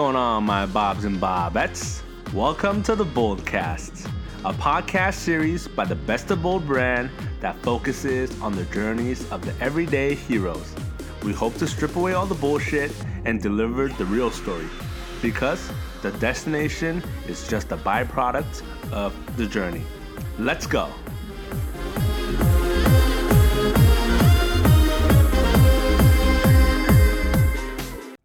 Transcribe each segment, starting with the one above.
Going on, my Bobs and Bobettes? Welcome to the Boldcast, a podcast series by the Best of Bold brand that focuses on the journeys of the everyday heroes. We hope to strip away all the bullshit and deliver the real story because the destination is just a byproduct of the journey. Let's go.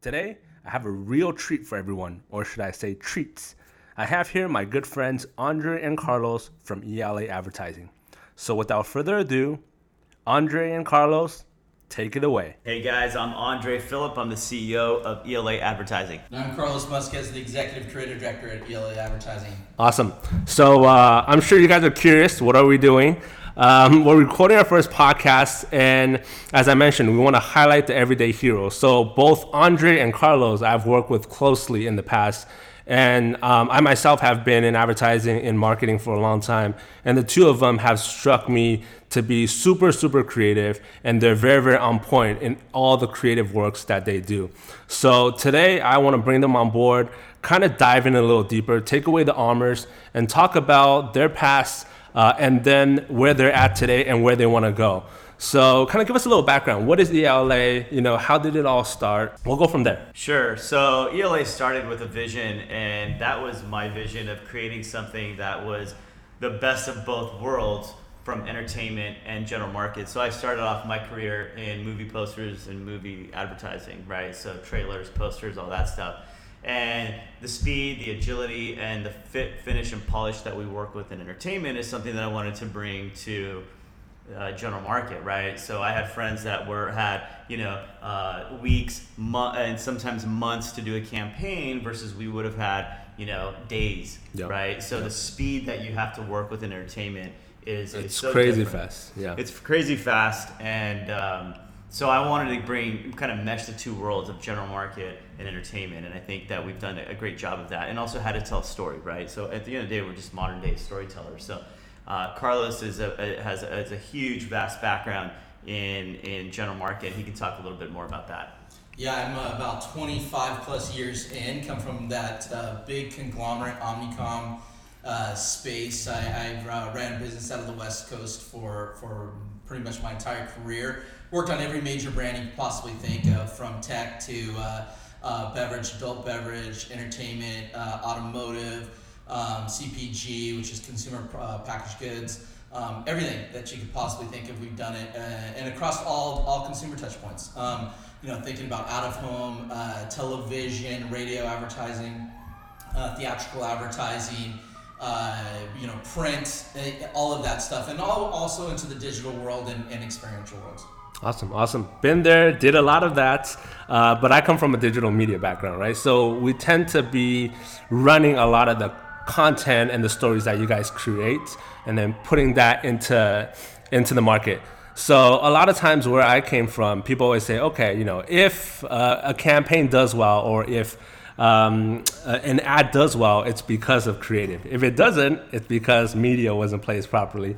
Today, I have a real treat for everyone, or should I say treats. I have here my good friends Andre and Carlos from ELA Advertising. So without further ado, Andre and Carlos, take it away. Hey guys, I'm Andre Phillip. I'm the CEO of ELA Advertising. And I'm Carlos Musquez, the Executive Creative Director at ELA Advertising. Awesome. So uh, I'm sure you guys are curious. What are we doing? Um, we're recording our first podcast, and as I mentioned, we want to highlight the everyday heroes. So both Andre and Carlos, I've worked with closely in the past, and um, I myself have been in advertising and marketing for a long time. And the two of them have struck me to be super, super creative, and they're very, very on point in all the creative works that they do. So today, I want to bring them on board, kind of dive in a little deeper, take away the armors, and talk about their past uh, and then where they're at today and where they want to go. So, kind of give us a little background. What is ELA? You know, how did it all start? We'll go from there. Sure. So, ELA started with a vision, and that was my vision of creating something that was the best of both worlds from entertainment and general market. So, I started off my career in movie posters and movie advertising, right? So, trailers, posters, all that stuff and the speed, the agility, and the fit, finish, and polish that we work with in entertainment is something that I wanted to bring to uh, general market, right? So I had friends that were had you know uh, weeks, mo- and sometimes months to do a campaign versus we would have had you know days, yep. right? So yep. the speed that you have to work with in entertainment is it's so crazy different. fast. Yeah, it's crazy fast, and um, so I wanted to bring kind of mesh the two worlds of general market and entertainment, and I think that we've done a great job of that, and also how to tell a story, right? So at the end of the day, we're just modern day storytellers. So uh, Carlos is a, a has, a, a huge, vast background in in general market. He can talk a little bit more about that. Yeah, I'm uh, about 25 plus years in. Come from that uh, big conglomerate Omnicom uh, space. I, I uh, ran a business out of the West Coast for for pretty much my entire career. Worked on every major brand you could possibly think of, from tech to uh, uh, beverage, adult beverage, entertainment, uh, automotive, um, CPG, which is consumer uh, packaged goods, um, everything that you could possibly think of, we've done it, uh, and across all all consumer touch points. Um, you know, thinking about out of home, uh, television, radio advertising, uh, theatrical advertising. you know, print, all of that stuff, and all, also into the digital world and, and experiential worlds. Awesome, awesome. Been there, did a lot of that, uh, but I come from a digital media background, right? So we tend to be running a lot of the content and the stories that you guys create, and then putting that into into the market. So a lot of times where I came from, people always say, okay, you know, if uh, a campaign does well, or if um, uh, an ad does well, it's because of creative. If it doesn't, it's because media wasn't placed properly.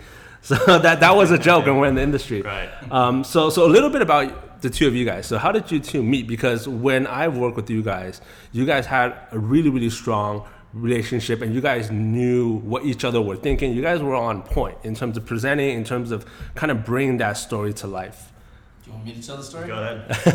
So that that was a joke, and we're in the industry. Right. Um, so so a little bit about the two of you guys. So how did you two meet? Because when I worked with you guys, you guys had a really really strong relationship, and you guys knew what each other were thinking. You guys were on point in terms of presenting, in terms of kind of bringing that story to life. Do you want me to tell the story? Go ahead.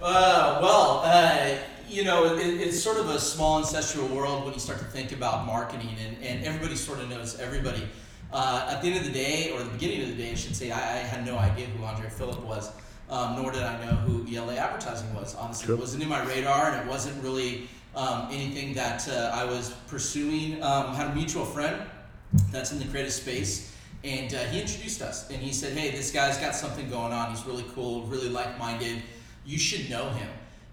uh, well. Uh, you know, it, it's sort of a small ancestral world when you start to think about marketing, and, and everybody sort of knows everybody. Uh, at the end of the day, or the beginning of the day, I should say, I, I had no idea who Andre Phillip was, um, nor did I know who ELA Advertising was. Honestly, sure. it wasn't in my radar, and it wasn't really um, anything that uh, I was pursuing. Um, had a mutual friend that's in the creative space, and uh, he introduced us, and he said, "Hey, this guy's got something going on. He's really cool, really like-minded. You should know him."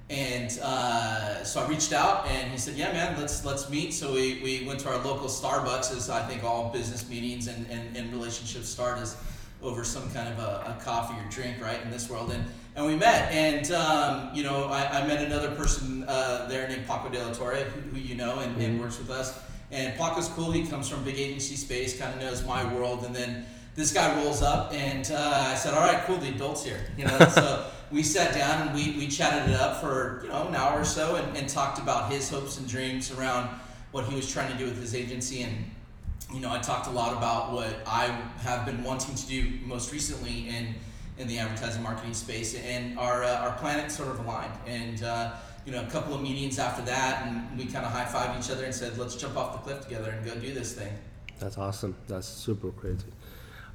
And uh, so I reached out, and he said, "Yeah, man, let's let's meet." So we, we went to our local Starbucks, as I think all business meetings and, and, and relationships start as over some kind of a, a, coffee or drink, right? In this world, and and we met, and um, you know, I, I met another person uh, there named Paco de la Torre, who, who you know, and, mm-hmm. and works with us. And Paco's cool. He comes from big agency space, kind of knows my world, and then this guy rolls up, and uh, I said, "All right, cool, the adults here," you know. so we sat down and we, we chatted it up for you know an hour or so and, and talked about his hopes and dreams around what he was trying to do with his agency and you know I talked a lot about what I have been wanting to do most recently in in the advertising marketing space and our uh, our planets sort of aligned and uh, you know a couple of meetings after that and we kind of high-fived each other and said let's jump off the cliff together and go do this thing That's awesome. That's super crazy.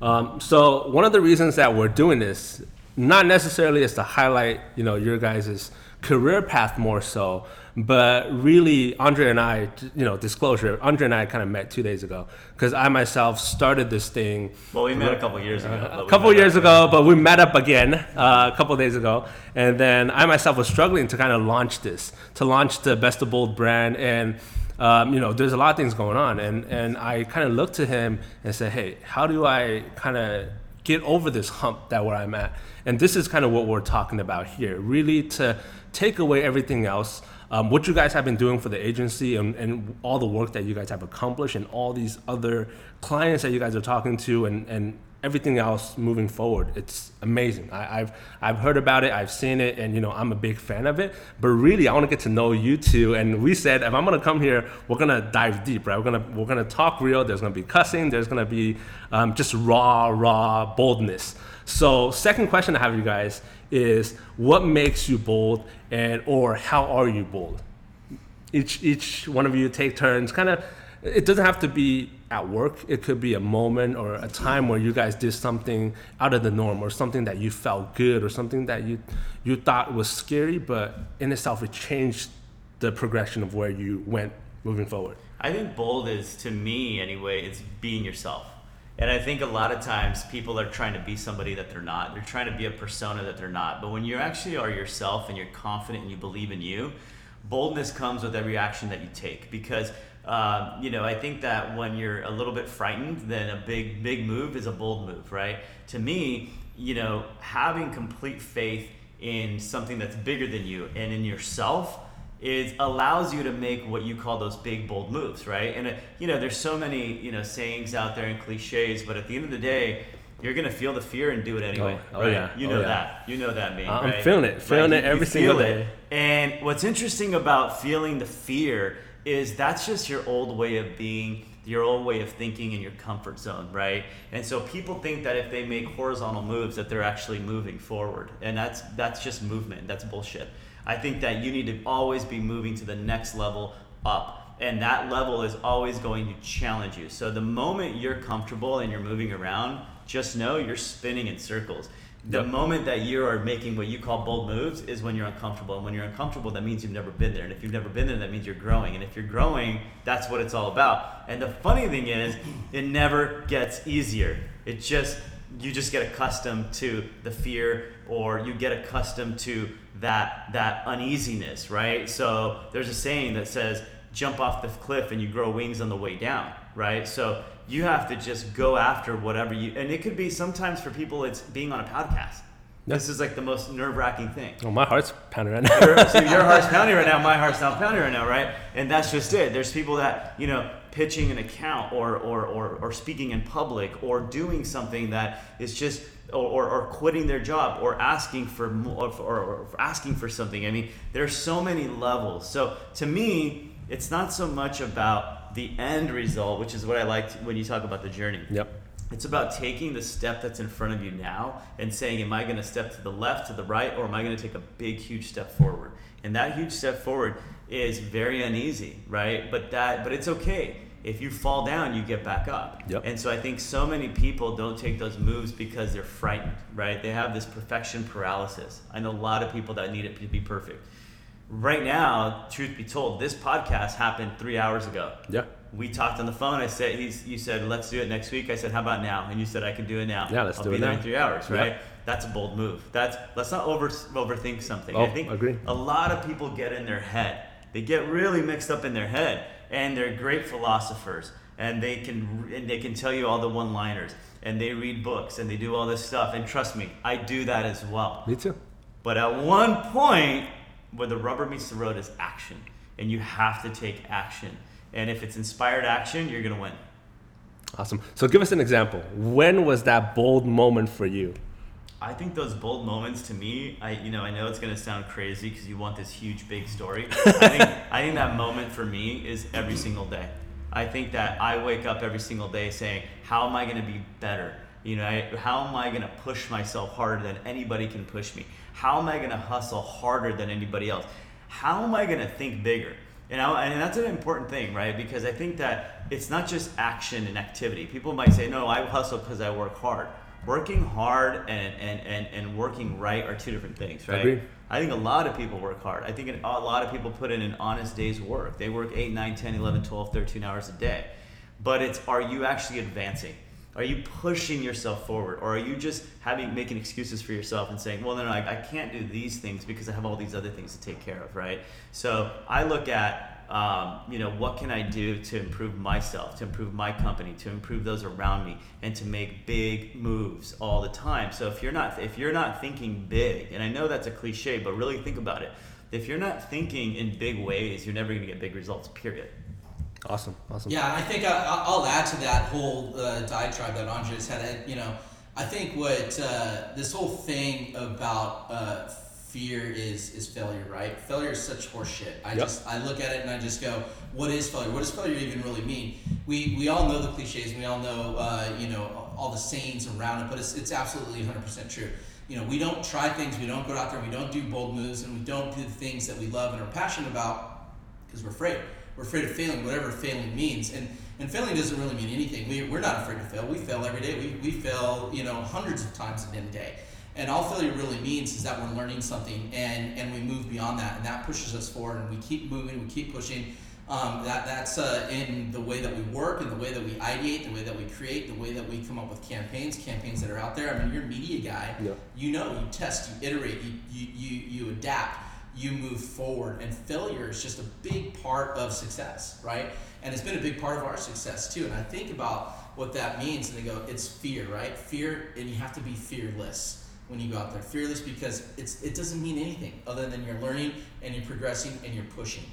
Um, so one of the reasons that we're doing this, not necessarily is to highlight, you know, your guys' career path more so, but really Andre and I, you know, disclosure, Andre and I kind of met two days ago because I myself started this thing Well, we met a couple years ago. a couple years ago, but we met up again uh, a couple days ago, and then I myself was struggling to kind of launch this, to launch the Best of Bold brand, and um, you know, there's a lot of things going on, and and I kind of looked to him and said, hey, how do I kind of get over this hump that where I'm at? And this is kind of what we're talking about here, really to take away everything else. Um, what you guys have been doing for the agency and, and all the work that you guys have accomplished and all these other clients that you guys are talking to and, and everything else moving forward. It's amazing. I, I've I've heard about it, I've seen it, and you know I'm a big fan of it. But really, I want to get to know you two. And we said if I'm gonna come here, we're gonna dive deep, right? We're gonna we're gonna talk real. There's gonna be cussing. There's gonna be um, just raw, raw boldness. So, second question I have you guys is what makes you bold, and or how are you bold? each each one of you take turns kind of it doesn't have to be at work it could be a moment or a time where you guys did something out of the norm or something that you felt good or something that you you thought was scary but in itself it changed the progression of where you went moving forward I think bold is, to me anyway, it's being yourself. And I think a lot of times people are trying to be somebody that they're not. They're trying to be a persona that they're not. But when you actually are yourself and you're confident and you believe in you, boldness comes with every action that you take. Because, um, you know, I think that when you're a little bit frightened, then a big, big move is a bold move, right? To me, you know, having complete faith in something that's bigger than you and in yourself it allows you to make what you call those big bold moves right and uh, you know there's so many you know sayings out there and cliches but at the end of the day you're gonna feel the fear and do it anyway. Oh, oh right yeah, you oh know yeah. that. You know that me I'm right? feeling it, feeling Right, it you- every you single day. it. and what's interesting about feeling the fear is that's just your old way of being your old way of thinking in your comfort zone right? And so people think that if they make horizontal moves that they're actually moving forward. And that's that's just movement. That's bullshit. I think that you need to always be moving to the next level up. And that level is always going to challenge you. So the moment you're comfortable and you're moving around just know you're spinning in circles the Yep. moment that you are making what you call bold moves is when you're uncomfortable. And when you're uncomfortable, that means you've never been there. And if you've never been there, that means you're growing. And if you're growing, that's what it's all about. And the funny thing is, it never gets easier. It just, you just get accustomed to the fear or you get accustomed to that, that uneasiness, right? So there's a saying that says, jump off the cliff and you grow wings on the way down, right? So you have to just go after whatever you, and it could be sometimes for people, it's being on a podcast. This is like the most nerve wracking thing. oh my heart's pounding right now Your- so your heart's pounding right now, my heart's not pounding right now, right? And that's just it. There's people that, you know, pitching an account or, or, or, or speaking in public or doing something that is just, or, or, or quitting their job or asking for more, or, or asking for something. I mean, there's so many levels. So to me, it's not so much about the end result, which is what I liked when you talk about the journey. yep It's about taking the step that's in front of you now and saying, Am I going to step to the left, to the right, or am I going to take a big, huge step forward? And that huge step forward is very uneasy, right? But that, but it's okay. If you fall down, you get back up. Yep. And so I think so many people don't take those moves because they're frightened, right? They have this perfection paralysis. I know a lot of people that need it to be perfect. Right now, truth be told, this podcast happened three hours ago yeah we talked on the phone. I said, he's, you said, let's do it next week. I said, how about now? And you said, I can do it now. Yeah, let's I'll do be it there now. in three hours, Yeah. right? That's a bold move. That's let's not over overthink something. Oh, I think agree. a lot of people get in their head. They get really mixed up in their head, and they're great philosophers, and they can and they can tell you all the one-liners, and they read books, and they do all this stuff. And trust me, I do that as well. me too But at one point, where the rubber meets the road is action, and you have to take action. And if it's inspired action, you're gonna win. awesome so give us an example when was that bold moment for you I think those bold moments to me, I you know I know it's gonna sound crazy because you want this huge big story. I think I think that moment for me is every single day. I think that I wake up every single day saying, how am I gonna be better? You know, I, how am I gonna push myself harder than anybody can push me? How am I gonna hustle harder than anybody else? How am I gonna think bigger? You know, and that's an important thing, right? Because I think that it's not just action and activity. People might say, no, I hustle because I work hard working hard and, and, and, and working right are two different things, right? Agreed. I think a lot of people work hard. I think a lot of people put in an honest day's work. They work 8, 9, 10, 11, 12, 13 hours a day. But it's are you actually advancing? Are you pushing yourself forward? Or are you just having making excuses for yourself and saying, well, no, no, I, I can't do these things because I have all these other things to take care of, right? So I look at um, you know, what can I do to improve myself, to improve my company, to improve those around me, and to make big moves all the time. So if you're not if you're not thinking big, and I know that's a cliche, but really think about it. If you're not thinking in big ways, you're never going to get big results. Period. Awesome, awesome. Yeah, I think I, will add to that whole uh, diatribe that Andre just had. You know, I think what uh, this whole thing about uh, fear is is failure, right? Failure is such horseshit. I yep. just I look at it and I just go, what is failure? What does failure even really mean? We we all know the cliches, we all know uh, you know all the sayings around it, but it's it's absolutely 100% true. You know, we don't try things, we don't go out there, we don't do bold moves, and we don't do the things that we love and are passionate about because we're afraid. We're afraid of failing, whatever failing means, and and failing doesn't really mean anything. We, we're not afraid to fail. We fail every day. We, we fail, you know, hundreds of times in a day. And all failure really means is that we're learning something and, and we move beyond that and that pushes us forward and we keep moving, we keep pushing. Um, that that's uh, in the way that we work, in the way that we ideate, the way that we create, the way that we come up with campaigns, campaigns that are out there. I mean, you're a media guy. Yeah. You know, you test, you iterate, you, you, you, you adapt, you move forward. And failure is just a big part of success, right? And it's been a big part of our success too. And I think about what that means and they go, it's fear, right? Fear, and you have to be fearless when you go out there. Fearless because it's it doesn't mean anything other than you're learning and you're progressing and you're pushing.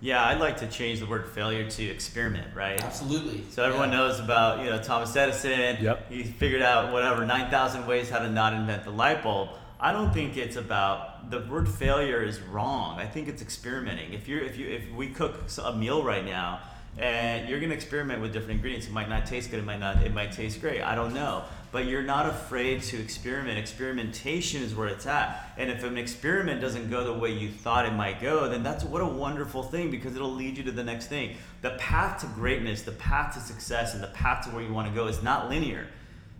Yeah, I'd like to change the word failure to experiment, right? Absolutely. So everyone yeah. knows about you know Thomas Edison. Yep. He figured out whatever nine thousand ways how to not invent the light bulb. I don't think it's about the word failure is wrong. I think it's experimenting. If you're if you if we cook a meal right now and you're gonna experiment with different ingredients, it might not taste good. It might not. It might taste great. I don't know but you're not afraid to experiment. Experimentation is where it's at. And if an experiment doesn't go the way you thought it might go, then that's what a wonderful thing because it'll lead you to the next thing. The path to greatness, the path to success, and the path to where you want to go is not linear.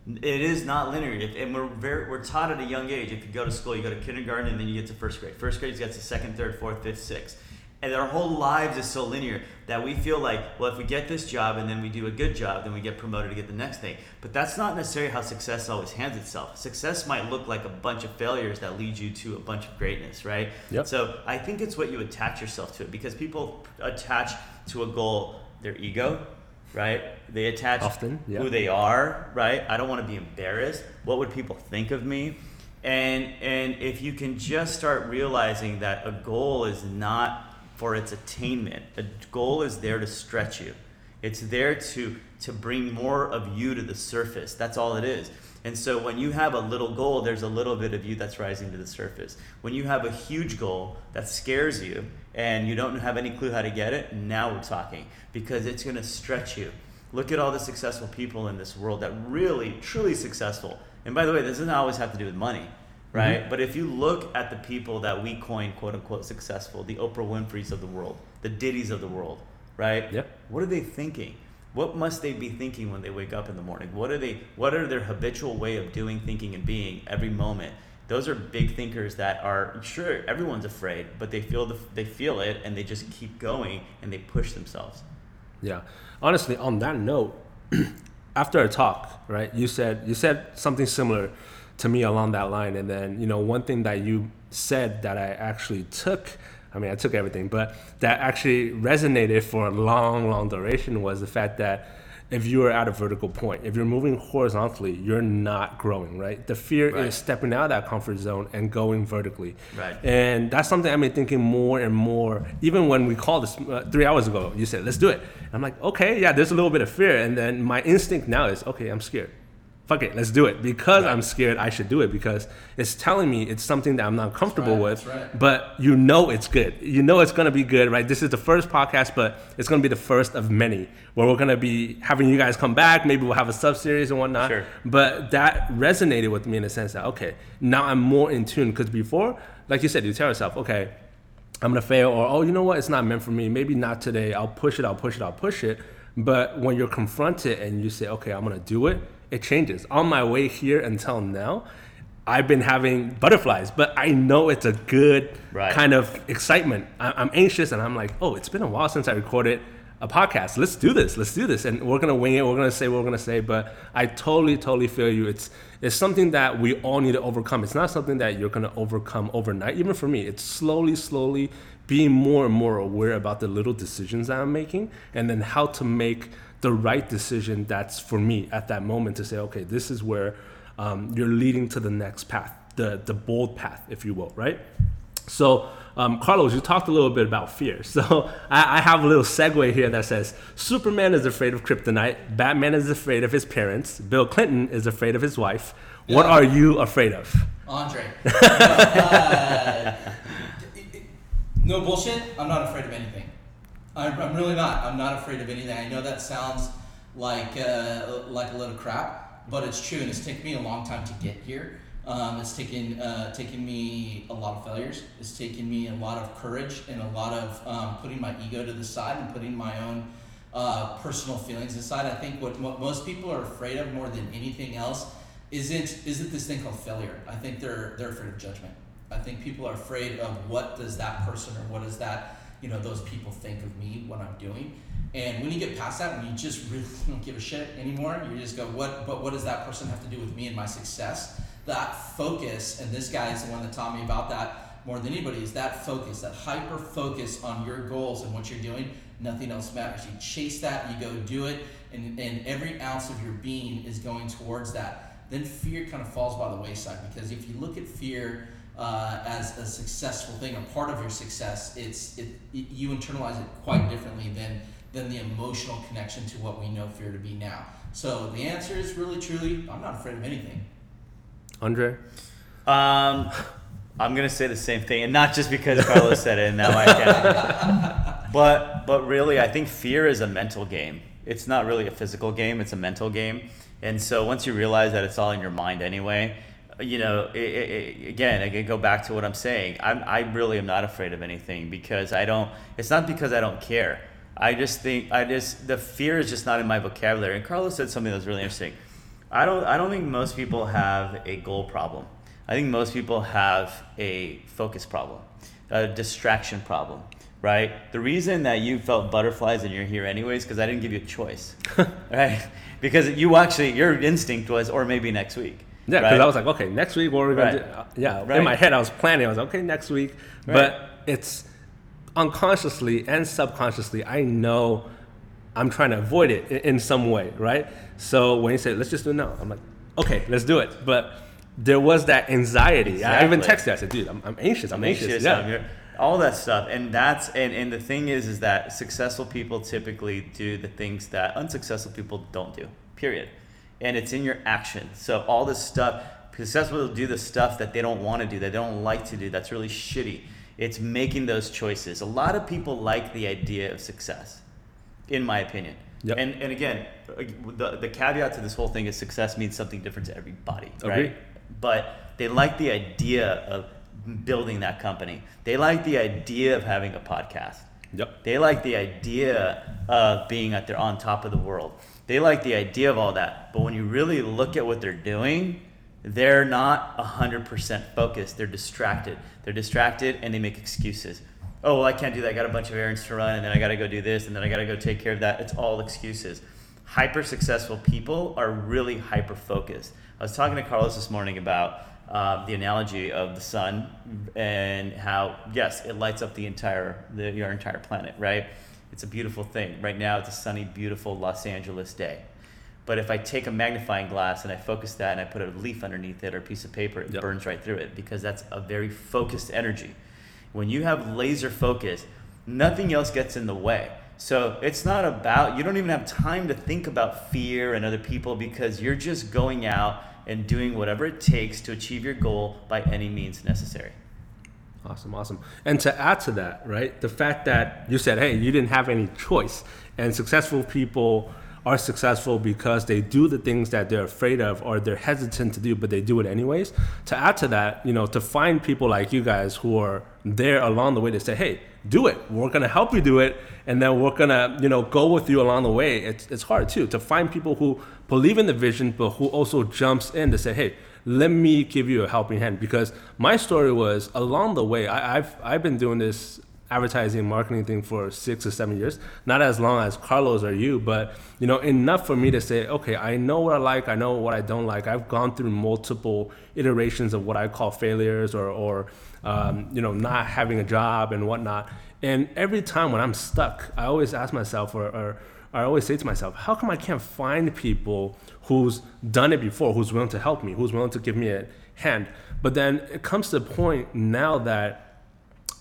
It is not linear, and we're very, we're taught at a young age. If you go to school, you go to kindergarten, and then you get to first grade. First grade, you get to second, third, fourth, fifth, sixth and our whole lives is so linear that we feel like well if we get this job and then we do a good job then we get promoted to get the next thing but that's not necessarily how success always hands itself success might look like a bunch of failures that lead you to a bunch of greatness right yep. so i think it's what you attach yourself to it because people attach to a goal their ego right they attach often yeah. who they are right i don't want to be embarrassed what would people think of me and and if you can just start realizing that a goal is not for its attainment. A goal is there to stretch you. It's there to to bring more of you to the surface. That's all it is. And so when you have a little goal, there's a little bit of you that's rising to the surface. When you have a huge goal that scares you and you don't have any clue how to get it, now we're talking because it's going to stretch you. Look at all the successful people in this world that really truly successful. And by the way, this doesn't always have to do with money right? Mm-hmm. But if you look at the people that we coin quote unquote successful, the Oprah Winfrey's of the world, the Diddy's of the world, right? Yep. What are they thinking? What must they be thinking when they wake up in the morning? What are they what are their habitual way of doing, thinking and being every moment? Those are big thinkers that are sure everyone's afraid, but they feel the, they feel it and they just keep going and they push themselves. Yeah. Honestly, on that note, after a talk, right? You said you said something similar to me along that line. And then, you know, one thing that you said that I actually took, I mean, I took everything, but that actually resonated for a long, long duration was the fact that if you are at a vertical point, if you're moving horizontally, you're not growing, right? The fear right. is stepping out of that comfort zone and going vertically. Right. And that's something I've been thinking more and more. Even when we called this uh, three hours ago, you said, let's do it. I'm like, okay, yeah, there's a little bit of fear. And then my instinct now is, okay, I'm scared fuck it, let's do it. Because I'm scared, I should do it because it's telling me it's something that I'm not comfortable right, with. right. But you know it's good. You know it's gonna be good, right? This is the first podcast, but it's gonna be the first of many where we're gonna be having you guys come back. Maybe we'll have a sub series and whatnot. Sure. But that resonated with me in the sense that okay, now I'm more in tune because before, like you said, you tell yourself, okay, I'm gonna fail, or oh, you know what, it's not meant for me. Maybe not today. I'll push it. I'll push it. I'll push it. But when you're confronted and you say, okay, I'm gonna do it, it changes. On my way here until now, I've been having butterflies, but I know it's a good Right. kind of excitement. I- I'm anxious, and I'm like, oh, it's been a while since I recorded a podcast. Let's do this. Let's do this, and we're gonna wing it. We're gonna say what we're gonna say. But I totally, totally feel you. It's it's something that we all need to overcome. It's not something that you're gonna overcome overnight. Even for me, it's slowly, slowly being more and more aware about the little decisions that I'm making, and then how to make the right decision that's for me at that moment to say, okay, this is where um, you're leading to the next path, the the bold path, if you will, right? So, um, Carlos, you talked a little bit about fear. So, I, I have a little segue here that says Superman is afraid of kryptonite, Batman is afraid of his parents, Bill Clinton is afraid of his wife. What are you afraid of? Andre. Uh, no bullshit. I'm not afraid of anything. I'm, I'm really not. I'm not afraid of anything. I know that sounds like uh, like a little crap, but it's true, and it's taken me a long time to get here. Um, it's taken uh, taken me a lot of failures. It's taken me a lot of courage and a lot of um, putting my ego to the side and putting my own uh, personal feelings aside. I think what, most people are afraid of more than anything else isn't isn't this thing called failure. I think they're they're afraid of judgment. I think people are afraid of what does that person or what does that you know those people think of me what I'm doing. And when you get past that, when you just really don't give a shit anymore, you just go, what? But what does that person have to do with me and my success? That focus, and this guy is the one that taught me about that more than anybody. Is that focus, that hyper focus on your goals and what you're doing? Nothing else matters. You chase that, you go do it, and, and every ounce of your being is going towards that. Then fear kind of falls by the wayside because if you look at fear uh, as a successful thing or part of your success, it's it, it you internalize it quite differently than than the emotional connection to what we know fear to be now. So the answer is really truly, I'm not afraid of anything. Andre? Um, I'm gonna say the same thing, and not just because Carlos said it, and now I can. but but really, I think fear is a mental game. It's not really a physical game; it's a mental game. And so once you realize that it's all in your mind anyway, you know, it, it, again, I can go back to what I'm saying. I'm, I really am not afraid of anything because I don't. It's not because I don't care. I just think I just the fear is just not in my vocabulary. And Carlos said something that was really interesting. I don't. I don't think most people have a goal problem. I think most people have a focus problem, a distraction problem, right? The reason that you felt butterflies and you're here anyways because I didn't give you a choice, right? Because you actually your instinct was, or maybe next week. Yeah, because right? I was like, okay, next week, what are we going Right. to do? Uh, yeah, Right. in my head, I was planning. I was like, okay, next week. But it's unconsciously and subconsciously, I know I'm trying to avoid it in, in some way, right? So when you say, let's just do it now, I'm like, okay, let's do it. But there was that anxiety. I even texted, I said, dude, I'm, I'm anxious. I'm, I'm anxious. anxious. Yeah. I'm all that stuff, and that's and, and the thing is, is that successful people typically do the things that unsuccessful people don't do. Period. And it's in your action. So all this stuff, successful people do the stuff that they don't want to do, that they don't like to do. That's really shitty. It's making those choices. A lot of people like the idea of success, in my opinion. Yep. And and again, uh, the the caveat to this whole thing is success means something different to everybody, Agreed. right? But they like the idea of building that company. They like the idea of having a podcast. Yep. They like the idea of being at their on top of the world. They like the idea of all that. But when you really look at what they're doing, they're not 100% focused. They're distracted. They're distracted and they make excuses. Oh, well, I can't do that. I got a bunch of errands to run and then I got to go do this and then I got to go take care of that. It's all excuses. Hyper successful people are really hyper focused. I was talking to Carlos this morning about uh, the analogy of the sun and how yes, it lights up the entire the, your entire planet, right? It's a beautiful thing. Right now, it's a sunny, beautiful Los Angeles day. But if I take a magnifying glass and I focus that and I put a leaf underneath it or a piece of paper, it Yep. burns right through it because that's a very focused energy. When you have laser focus, nothing else gets in the way. So it's not about, you don't even have time to think about fear and other people because you're just going out and doing whatever it takes to achieve your goal by any means necessary. Awesome, awesome. And to add to that, right, the fact that you said, hey, you didn't have any choice, and successful people are successful because they do the things that they're afraid of or they're hesitant to do, but they do it anyways. To add to that, you know, to find people like you guys who are there along the way to say, hey, do it. We're gonna help you do it, and then we're gonna, you know, go with you along the way. It's it's hard too to find people who believe in the vision, but who also jumps in to say, hey, let me give you a helping hand. Because my story was along the way, I, I've I've been doing this advertising marketing thing for six or seven years not as long as carlos or you but you know enough for me to say okay i know what i like i know what i don't like i've gone through multiple iterations of what i call failures or, or um, you know not having a job and whatnot and every time when i'm stuck i always ask myself or, or I always say to myself, how come I can't find people who's done it before, who's willing to help me, who's willing to give me a hand? But then it comes to the point now that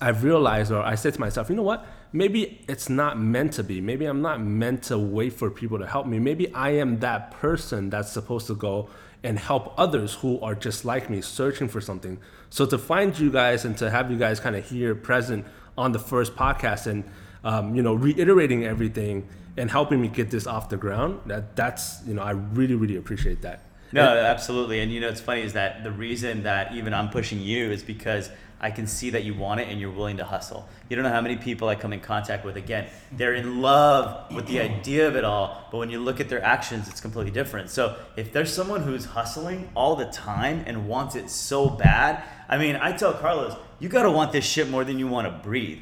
I've realized, or I said to myself, you know what? Maybe it's not meant to be. Maybe I'm not meant to wait for people to help me. Maybe I am that person that's supposed to go and help others who are just like me, searching for something. So to find you guys and to have you guys kind of here present on the first podcast and um, you know reiterating everything and helping me get this off the ground, that that's you know I really really appreciate that. No, absolutely. And you know, it's funny is that the reason that even I'm pushing you is because I can see that you want it and you're willing to hustle. You don't know how many people I come in contact with. Again, they're in love with the idea of it all, but when you look at their actions, it's completely different. So if there's someone who's hustling all the time and wants it so bad, I mean, I tell Carlos, you gotta want this shit more than you want to breathe.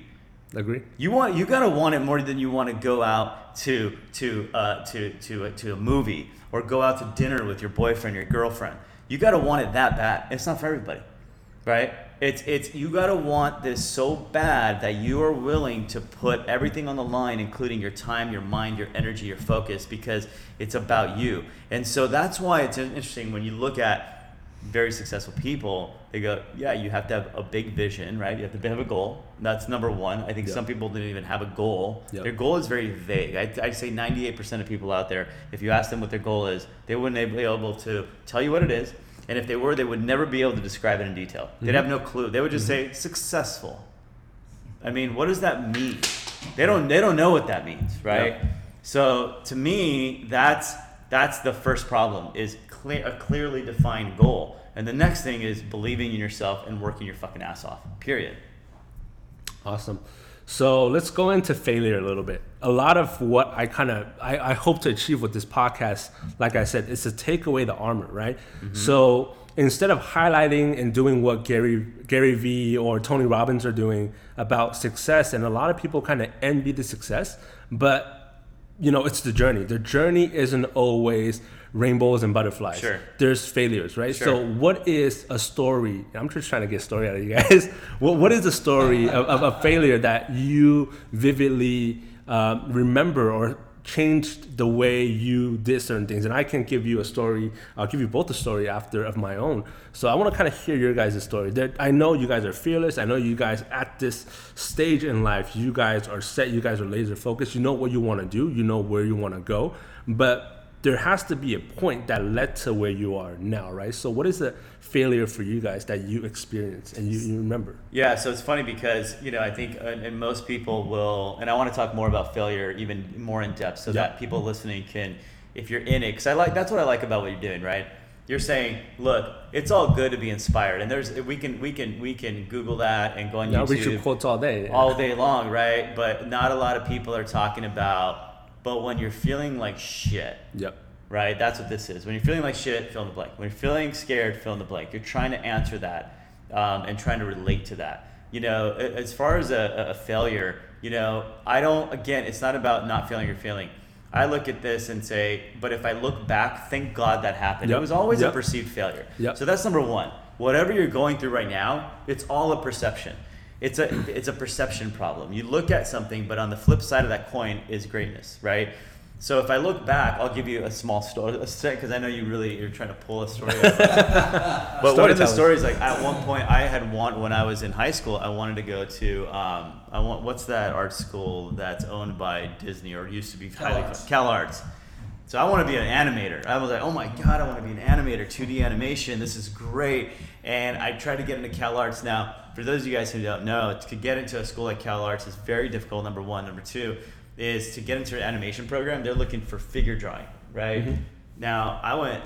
Agree. You want you gotta want it more than you want to go out to to uh, to to to a movie or go out to dinner with your boyfriend your girlfriend. You gotta want it that bad. It's not for everybody, right? It's it's you gotta want this so bad that you are willing to put everything on the line, including your time, your mind, your energy, your focus, because it's about you. And so that's why it's interesting when you look at very successful people, they go, yeah, you have to have a big vision, right? You have to have a goal. That's number one. I think Yep. some people didn't even have a goal. Yep. Their goal is very vague. I'd, I'd say 98% of people out there, if you ask them what their goal is, they wouldn't be able to tell you what it is. And if they were, they would never be able to describe it in detail. They'd mm-hmm. have no clue. They would just mm-hmm. say successful. I mean, what does that mean? They don't. They don't know what that means, right? Yep. So to me, that's that's the first problem is clear, a clearly defined goal, and the next thing is believing in yourself and working your fucking ass off. Period. Awesome. So let's go into failure a little bit. A lot of what I kind of I, I hope to achieve with this podcast, like I said, is to take away the armor, right? Mm-hmm. So instead of highlighting and doing what Gary Gary Vee or Tony Robbins are doing about success, and a lot of people kind of envy the success, but you know it's the journey. The journey isn't always rainbows and butterflies. Sure. There's failures, right? Sure. So what is a story? I'm just trying to get a story out of you guys. what, what is the story of, of a failure that you vividly um, remember or changed the way you did certain things? And I can give you a story. I'll give you both a story after of my own. So I want to kind of hear your guys' story. There, I know you guys are fearless. I know you guys at this stage in life, you guys are set. You guys are laser focused. You know what you want to do. You know where you want to go. But there has to be a point that led to where you are now, right? So, what is the failure for you guys that you experienced and you, you remember? Yeah, so it's funny because you know I think uh, and most people will, and I want to talk more about failure even more in depth, so Yeah. that people listening can, if you're in it, because I like that's what I like about what you're doing, right? You're saying, look, it's all good to be inspired, and there's we can we can we can Google that and go on Yeah, I'll read YouTube your quotes all day. all day long, right? But not a lot of people are talking about. But when you're feeling like shit, Yep. right? That's what this is. When you're feeling like shit, fill in the blank. When you're feeling scared, fill in the blank. You're trying to answer that um, and trying to relate to that. You know, as far as a, a failure, you know, I don't, again, it's not about not feeling your feeling. I look at this and say, but if I look back, thank God that happened. Yep. It was always Yep. a perceived failure. Yep. So that's number one. Whatever you're going through right now, it's all a perception. It's a it's a perception problem. You look at something, but on the flip side of that coin is greatness, right? So if I look back, I'll give you a small story because I know you really you're trying to pull a story. Out but one of the stories, like at one point, I had want when I was in high school, I wanted to go to um, I want what's that art school that's owned by Disney or used to be Cal highly Arts. Cal Arts. So I want to be an animator. I was like, oh my god, I want to be an animator, 2D animation. This is great. And I tried to get into Cal Arts. Now, for those of you guys who don't know, to get into a school like Cal Arts is very difficult. Number one, number two is to get into an animation program. They're looking for figure drawing, right? Now, I went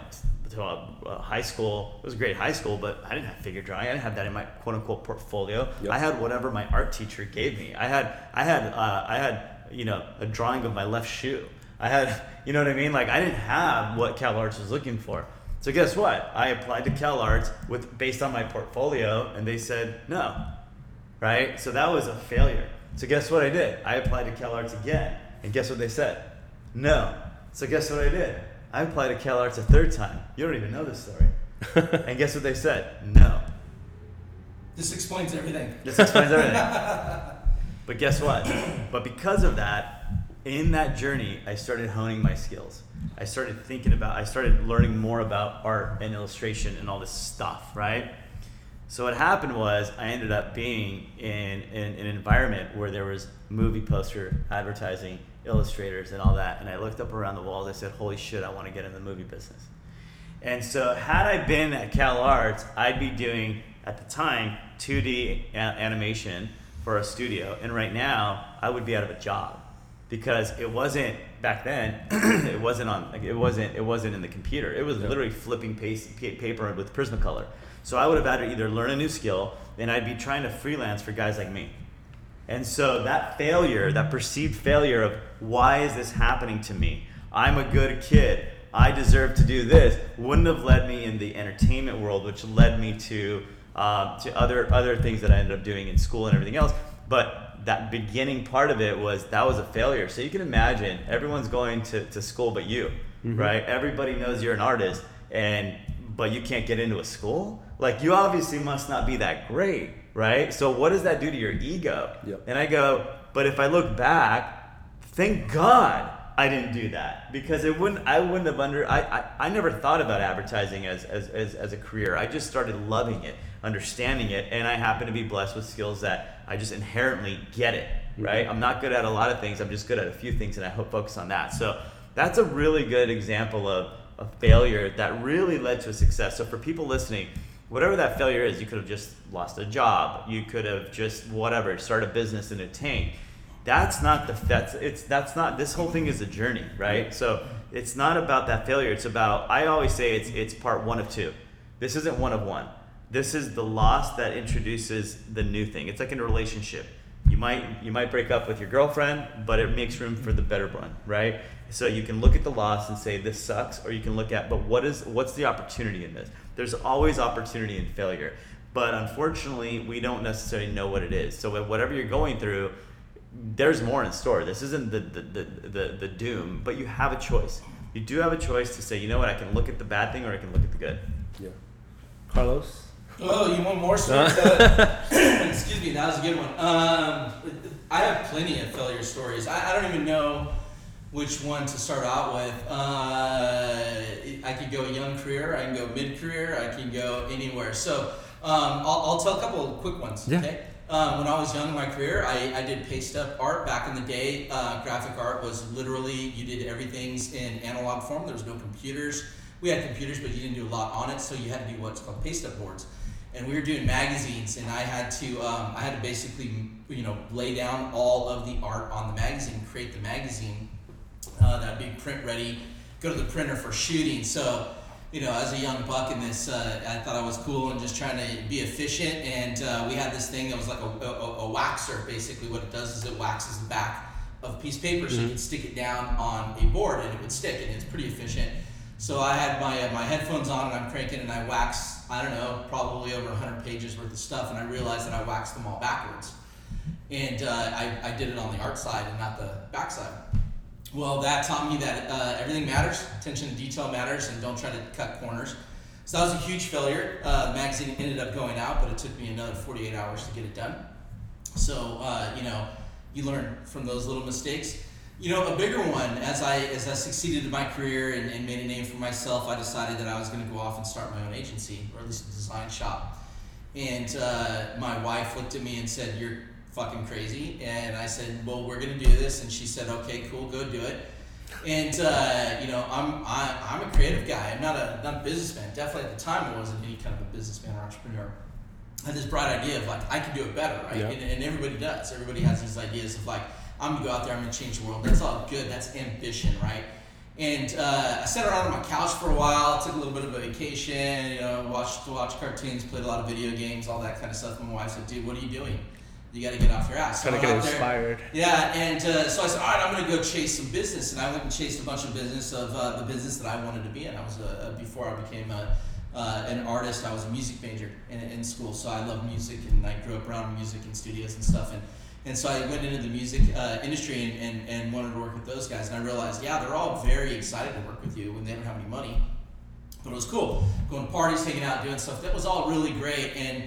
to a, a high school. It was a great high school, but I didn't have figure drawing. I didn't have that in my quote unquote portfolio. Yep. I had whatever my art teacher gave me. I had I had uh, I had you know a drawing of my left shoe. I had you know what I mean. Like I didn't have what Cal Arts was looking for. So guess what? I applied to Cal Arts with based on my portfolio, and they said no, right? So that was a failure. So guess what I did? I applied to Cal Arts again, and guess what they said? No. So guess what I did? I applied to Cal Arts a third time. You don't even know this story. and guess what they said? No. This explains everything. This explains everything. but guess what? But because of that, in that journey, I started honing my skills. I started thinking about, I started learning more about art and illustration and all this stuff, right? So what happened was I ended up being in, in, an environment where there was movie poster advertising, illustrators, and all that. And I looked up around the walls. I said, "Holy shit! I want to get in the movie business." And so, had I been at Cal Arts, I'd be doing at the time 2D a- animation for a studio, and right now I would be out of a job because it wasn't back then. it wasn't on. Like, it wasn't. It wasn't in the computer. It was literally flipping paste, pa- paper with Prismacolor. So I would have had to either learn a new skill, and I'd be trying to freelance for guys like me. And so that failure, that perceived failure of why is this happening to me? I'm a good kid. I deserve to do this. Wouldn't have led me in the entertainment world, which led me to uh, to other other things that I ended up doing in school and everything else. But that beginning part of it was that was a failure. So you can imagine everyone's going to, to school but you, mm-hmm. right? Everybody knows you're an artist, and but you can't get into a school. Like you obviously must not be that great, right? So what does that do to your ego? Yep. And I go, but if I look back, thank God I didn't do that because it wouldn't. I wouldn't have under. I I, I never thought about advertising as, as as as a career. I just started loving it, understanding it, and I happen to be blessed with skills that I just inherently get it. Mm-hmm. Right. I'm not good at a lot of things. I'm just good at a few things, and I hope focus on that. So that's a really good example of a failure that really led to a success. So for people listening, whatever that failure is, you could have just lost a job. You could have just whatever, start a business in a tank. That's not the that's it's that's not this whole thing is a journey, right? So it's not about that failure. It's about I always say it's it's part one of two. This isn't one of one. This is the loss that introduces the new thing. It's like in a relationship. You might you might break up with your girlfriend, but it makes room for the better one, right? So you can look at the loss and say this sucks, or you can look at but what is what's the opportunity in this? There's always opportunity in failure, but unfortunately we don't necessarily know what it is. So whatever you're going through, there's more in store. This isn't the the, the, the, the doom, but you have a choice. You do have a choice to say, you know what, I can look at the bad thing or I can look at the good. Yeah. Carlos? Oh, you want more stories? Uh, excuse me, that was a good one. Um, I have plenty of failure stories. I, I don't even know which one to start out with. Uh, I could go young career, I can go mid career, I can go anywhere. So um, I'll, I'll tell a couple of quick ones. Yeah. Okay. Um, when I was young in my career, I, I did paste up art. Back in the day, uh, graphic art was literally you did everything in analog form. There was no computers. We had computers, but you didn't do a lot on it, so you had to do what's called paste up boards and we were doing magazines and i had to um, i had to basically you know lay down all of the art on the magazine create the magazine uh, that'd be print ready go to the printer for shooting so you know as a young buck in this uh, i thought i was cool and just trying to be efficient. And uh, we had this thing that was like a, a, a waxer basically. What it does is it waxes the back of a piece of paper so you can stick it down on a board and it would stick and it's pretty efficient. So I had my uh, my headphones on and I'm cranking and I wax I don't know probably over 100 pages worth of stuff. And I realized that I waxed them all backwards, and uh, I I did it on the art side and not the back side. Well, that taught me that uh, everything matters, attention to detail matters, and don't try to cut corners. So that was a huge failure. Uh, the magazine ended up going out, but it took me another 48 hours to get it done. So uh, you know, you learn from those little mistakes. You know, a bigger one. As I as I succeeded in my career and, and made a name for myself, I decided that I was going to go off and start my own agency, or at least a design shop. And uh, my wife looked at me and said, "You're fucking crazy." And I said, "Well, we're going to do this." And she said, "Okay, cool, go do it." And uh, you know, I'm I, I'm a creative guy. I'm not a not a businessman. Definitely at the time, I wasn't any kind of a businessman or entrepreneur. I had this bright idea of like I can do it better, right? Yeah. And, and everybody does. Everybody has these ideas of like I'm gonna go out there, I'm gonna change the world. That's all good. That's ambition, right? And uh, I sat around on my couch for a while, took a little bit of a vacation, you know, watched watched cartoons, played a lot of video games, all that kind of stuff. And my wife said, "Dude, what are you doing? You got to get off your ass." So Trying to get out there- inspired. yeah, and uh, so I said, all right, I'm going to go chase some business, and I went and chased a bunch of business of uh, the business that I wanted to be in. I was a, before I became a, uh, an artist, I was a music major in, in school, so I love music, and I grew up around music and studios and stuff, and and so I went into the music uh, industry and, and, and wanted to work with those guys, and I realized, yeah, they're all very excited to work with you when they don't have any money, but it was cool going to parties, hanging out, doing stuff. That was all really great, and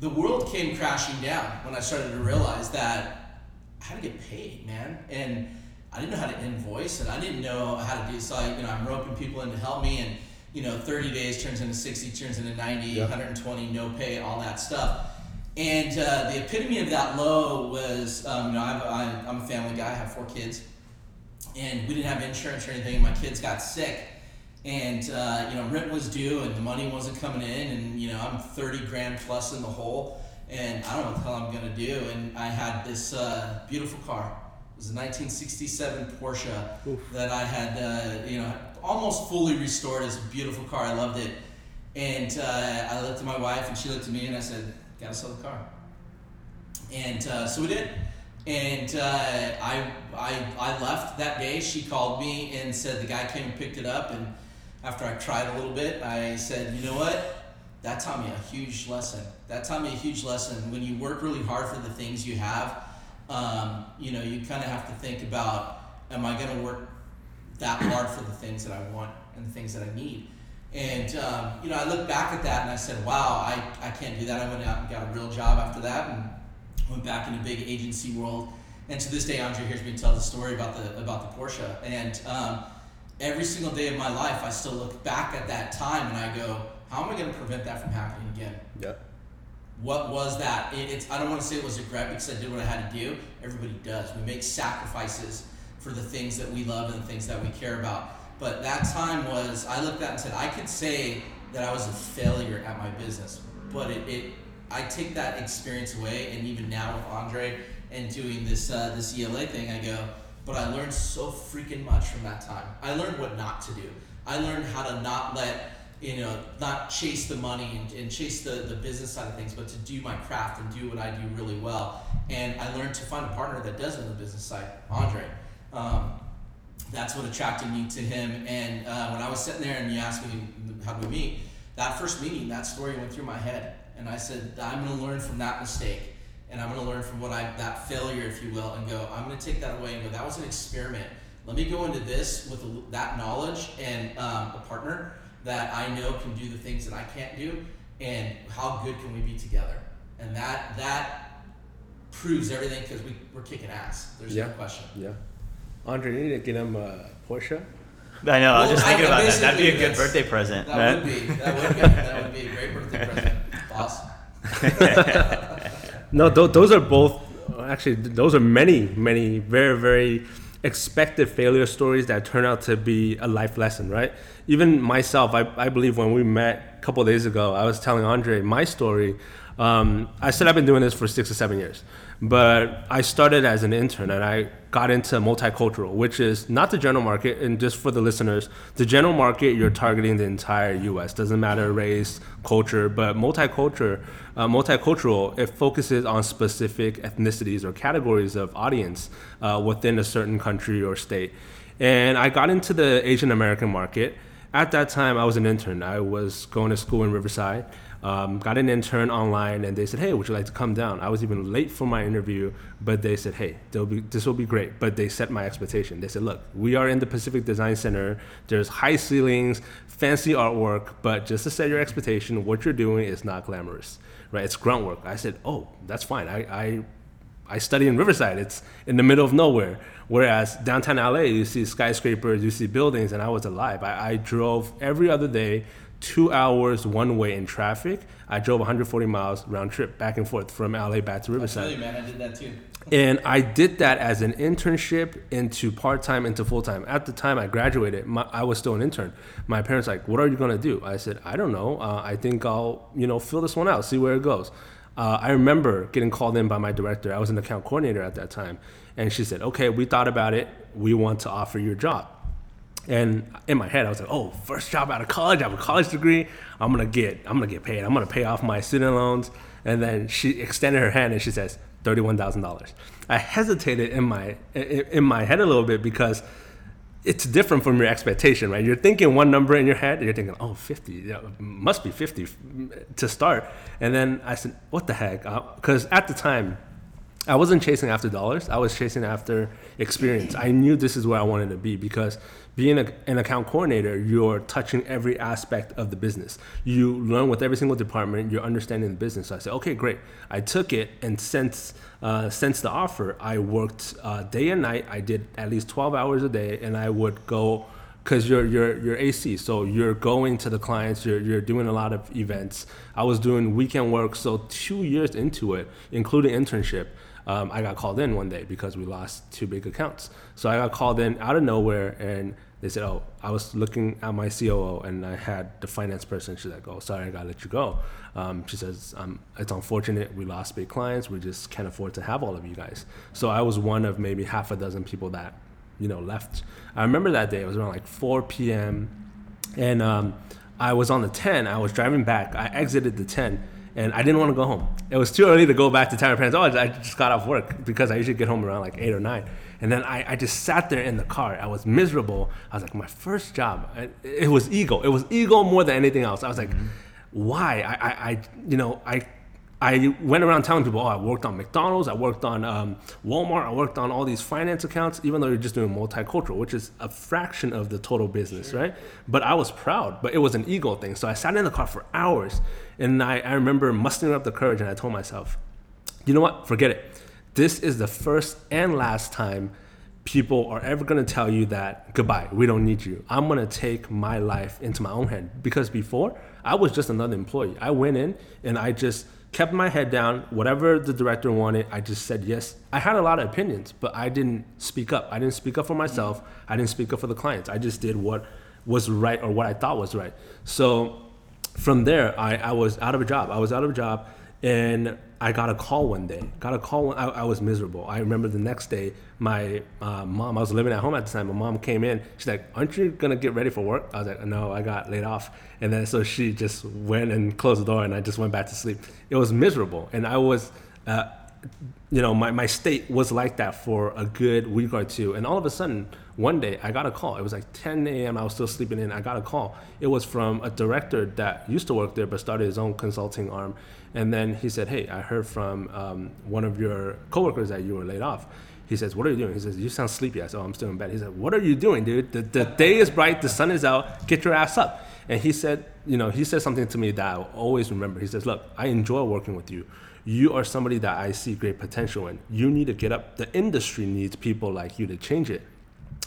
the world came crashing down when I started to realize that I had to get paid, man, and I didn't know how to invoice, and I didn't know how to do. So I, you know, I'm roping people in to help me, and you know, 30 days turns into 60, turns into 90, Yeah. 120, no pay, all that stuff. And uh, the epitome of that low was, um, you know, I've, I, I'm a family guy, I have four kids, and we didn't have insurance or anything. And my kids got sick, and uh, you know, rent was due, and the money wasn't coming in, and you know, I'm 30 grand plus in the hole, and I don't know what the hell I'm gonna do. And I had this uh, beautiful car. It was a 1967 Porsche that I had, uh, you know, almost fully restored. It's a beautiful car. I loved it. And uh, I looked at my wife, and she looked at me, and I said, "Gotta sell the car." And uh, so we did. And uh, I, I, I left that day. She called me and said the guy came and picked it up. And after I tried a little bit, I said, you know what? That taught me a huge lesson. That taught me a huge lesson. When you work really hard for the things you have, um, you know, you kind of have to think about, am I going to work that hard for the things that I want and the things that I need? And um, you know, I look back at that and I said, "Wow, I, I can't do that." I went out and got a real job after that, and went back into big agency world. And to this day, Andre hears me tell the story about the about the Porsche. And um, every single day of my life, I still look back at that time and I go, "How am I going to prevent that from happening again?" Yeah. what was that? It, it's I don't want to say it was regret because I did what I had to do. Everybody does. We make sacrifices for the things that we love and the things that we care about. But that time was I looked at and said I could say that I was a failure at my business, but it, it I take that experience away, and even now with Andre and doing this uh, this ELA thing, I go. But I learned so freaking much from that time. I learned what not to do. I learned how to not let you know, not chase the money and, and chase the, the business side of things, but to do my craft and do what I do really well. And I learned to find a partner that does on the business side, Andre. Um, that's what attracted me to him. And uh, when I was sitting there and you asked me how do we meet, that first meeting, that story went through my head, and I said I'm going to learn from that mistake, and I'm going to learn from what I that failure, if you will, and go. I'm going to take that away and go. That was an experiment. Let me go into this with a, that knowledge and um, a partner that I know can do the things that I can't do, and how good can we be together? And that that proves everything because we, we're kicking ass. There's Yeah. no question. Yeah. Andre, you need to get him a Porsche. I know. I was Well, just I- thinking about that. That'd be a good birthday present. That man. would be that would be that would be a great birthday present, boss. No, th- those are both. Actually, those are many, many very, very expected failure stories that turn out to be a life lesson, right? Even myself, I, I believe when we met a couple days ago, I was telling Andre my story. Um, I said I've been doing this for six or seven years, but I started as an intern and I got into multicultural, which is not the general market. And just for the listeners, the general market, you're targeting the entire U.S. Doesn't matter race, culture, but multicultural, uh, multicultural, it focuses on specific ethnicities or categories of audience uh, within a certain country or state. And I got into the Asian American market. At that time, I was an intern. I was going to school in Riverside. Um, got an intern online, and they said, "Hey, would you like to come down?" I was even late for my interview, but they said, "Hey, be, this will be great." But they set my expectation. They said, "Look, we are in the Pacific Design Center. There's high ceilings, fancy artwork, but just to set your expectation, what you're doing is not glamorous, right? It's grunt work." I said, "Oh, that's fine. I, I I study in Riverside. It's in the middle of nowhere. Whereas downtown LA, you see skyscrapers, you see buildings, and I was alive. I, I drove every other day, two hours one way in traffic. I drove 140 miles round trip back and forth from LA back to Riverside. you, man. I did that too. And I did that as an internship into part time into full time. At the time I graduated, my, I was still an intern. My parents like, "What are you gonna do?" I said, "I don't know. Uh, I think I'll you know fill this one out, see where it goes." Uh, I remember getting called in by my director. I was an account coordinator at that time, and she said, "Okay, we thought about it. We want to offer you a job." And in my head, I was like, "Oh, first job out of college. I have a college degree. I'm gonna get. I'm gonna get paid. I'm gonna pay off my student loans." And then she extended her hand and she says, thirty-one thousand dollars. I hesitated in my in, my head a little bit because it's different from your expectation, right? You're thinking one number in your head, and you're thinking, "Oh, 50, yeah, must be 50 to start." And then I said, "What the heck?" Uh, because at the time, I wasn't chasing after dollars. I was chasing after experience. I knew this is where I wanted to be because being a, an account coordinator, you're touching every aspect of the business. You learn with every single department. You're understanding the business. So I said, okay, great. I took it, and since uh, since the offer, I worked uh, day and night. I did at least 12 hours a day, and I would go because you're you're you're AC, so you're going to the clients. You're you're doing a lot of events. I was doing weekend work, so two years into it, including internship um, I got called in one day because we lost two big accounts. So I got called in out of nowhere, and they said, "Oh, I was looking at my COO, and I had the finance person." She's like, "Oh, sorry, I gotta let you go." Um, she says, um, "It's unfortunate we lost big clients. We just can't afford to have all of you guys." So I was one of maybe half a dozen people that, you know, left. I remember that day. It was around like 4 p.m., and um, I was on the 10. I was driving back. I exited the 10 and I didn't want to go home. It was too early to go back to tell my parents, oh, I just got off work because I usually get home around like eight or nine. And then I, I just sat there in the car. I was miserable. I was like, my first job, it was ego. It was ego more than anything else. I was like, mm-hmm. why? I, I, I, you know, I I went around telling people, oh, I worked on McDonald's, I worked on um, Walmart, I worked on all these finance accounts, even though you're just doing multicultural, which is a fraction of the total business, sure. right? But I was proud, but it was an ego thing. So I sat in the car for hours and I, I remember mustering up the courage and I told myself, you know what, forget it. This is the first and last time people are ever going to tell you that goodbye we don't need you i'm going to take my life into my own hand because before i was just another employee i went in and i just kept my head down. Whatever the director wanted, I just said yes. I had a lot of opinions, but I didn't speak up. I didn't speak up for myself. I didn't speak up for the clients. I just did what was right or what I thought was right. So from there, I, I was out of a job. I was out of a job and I got a call one day. Got a call. I, I was miserable. I remember the next day, my uh, mom. I was living at home at the time. My mom came in. She's like, "Aren't you gonna get ready for work?" I was like, "No, I got laid off." And then so she just went and closed the door, and I just went back to sleep. It was miserable, and I was. Uh, you know, my, my state was like that for a good week or two. And all of a sudden, one day, I got a call. It was like 10 a.m. I was still sleeping in. I got a call. It was from a director that used to work there but started his own consulting arm. And then he said, Hey, I heard from um, one of your coworkers that you were laid off. He says, What are you doing? He says, You sound sleepy. I said, Oh, I'm still in bed. He said, What are you doing, dude? The, the day is bright, the sun is out, get your ass up. And he said, You know, he said something to me that I'll always remember. He says, Look, I enjoy working with you. You are somebody that I see great potential in. You need to get up. The industry needs people like you to change it.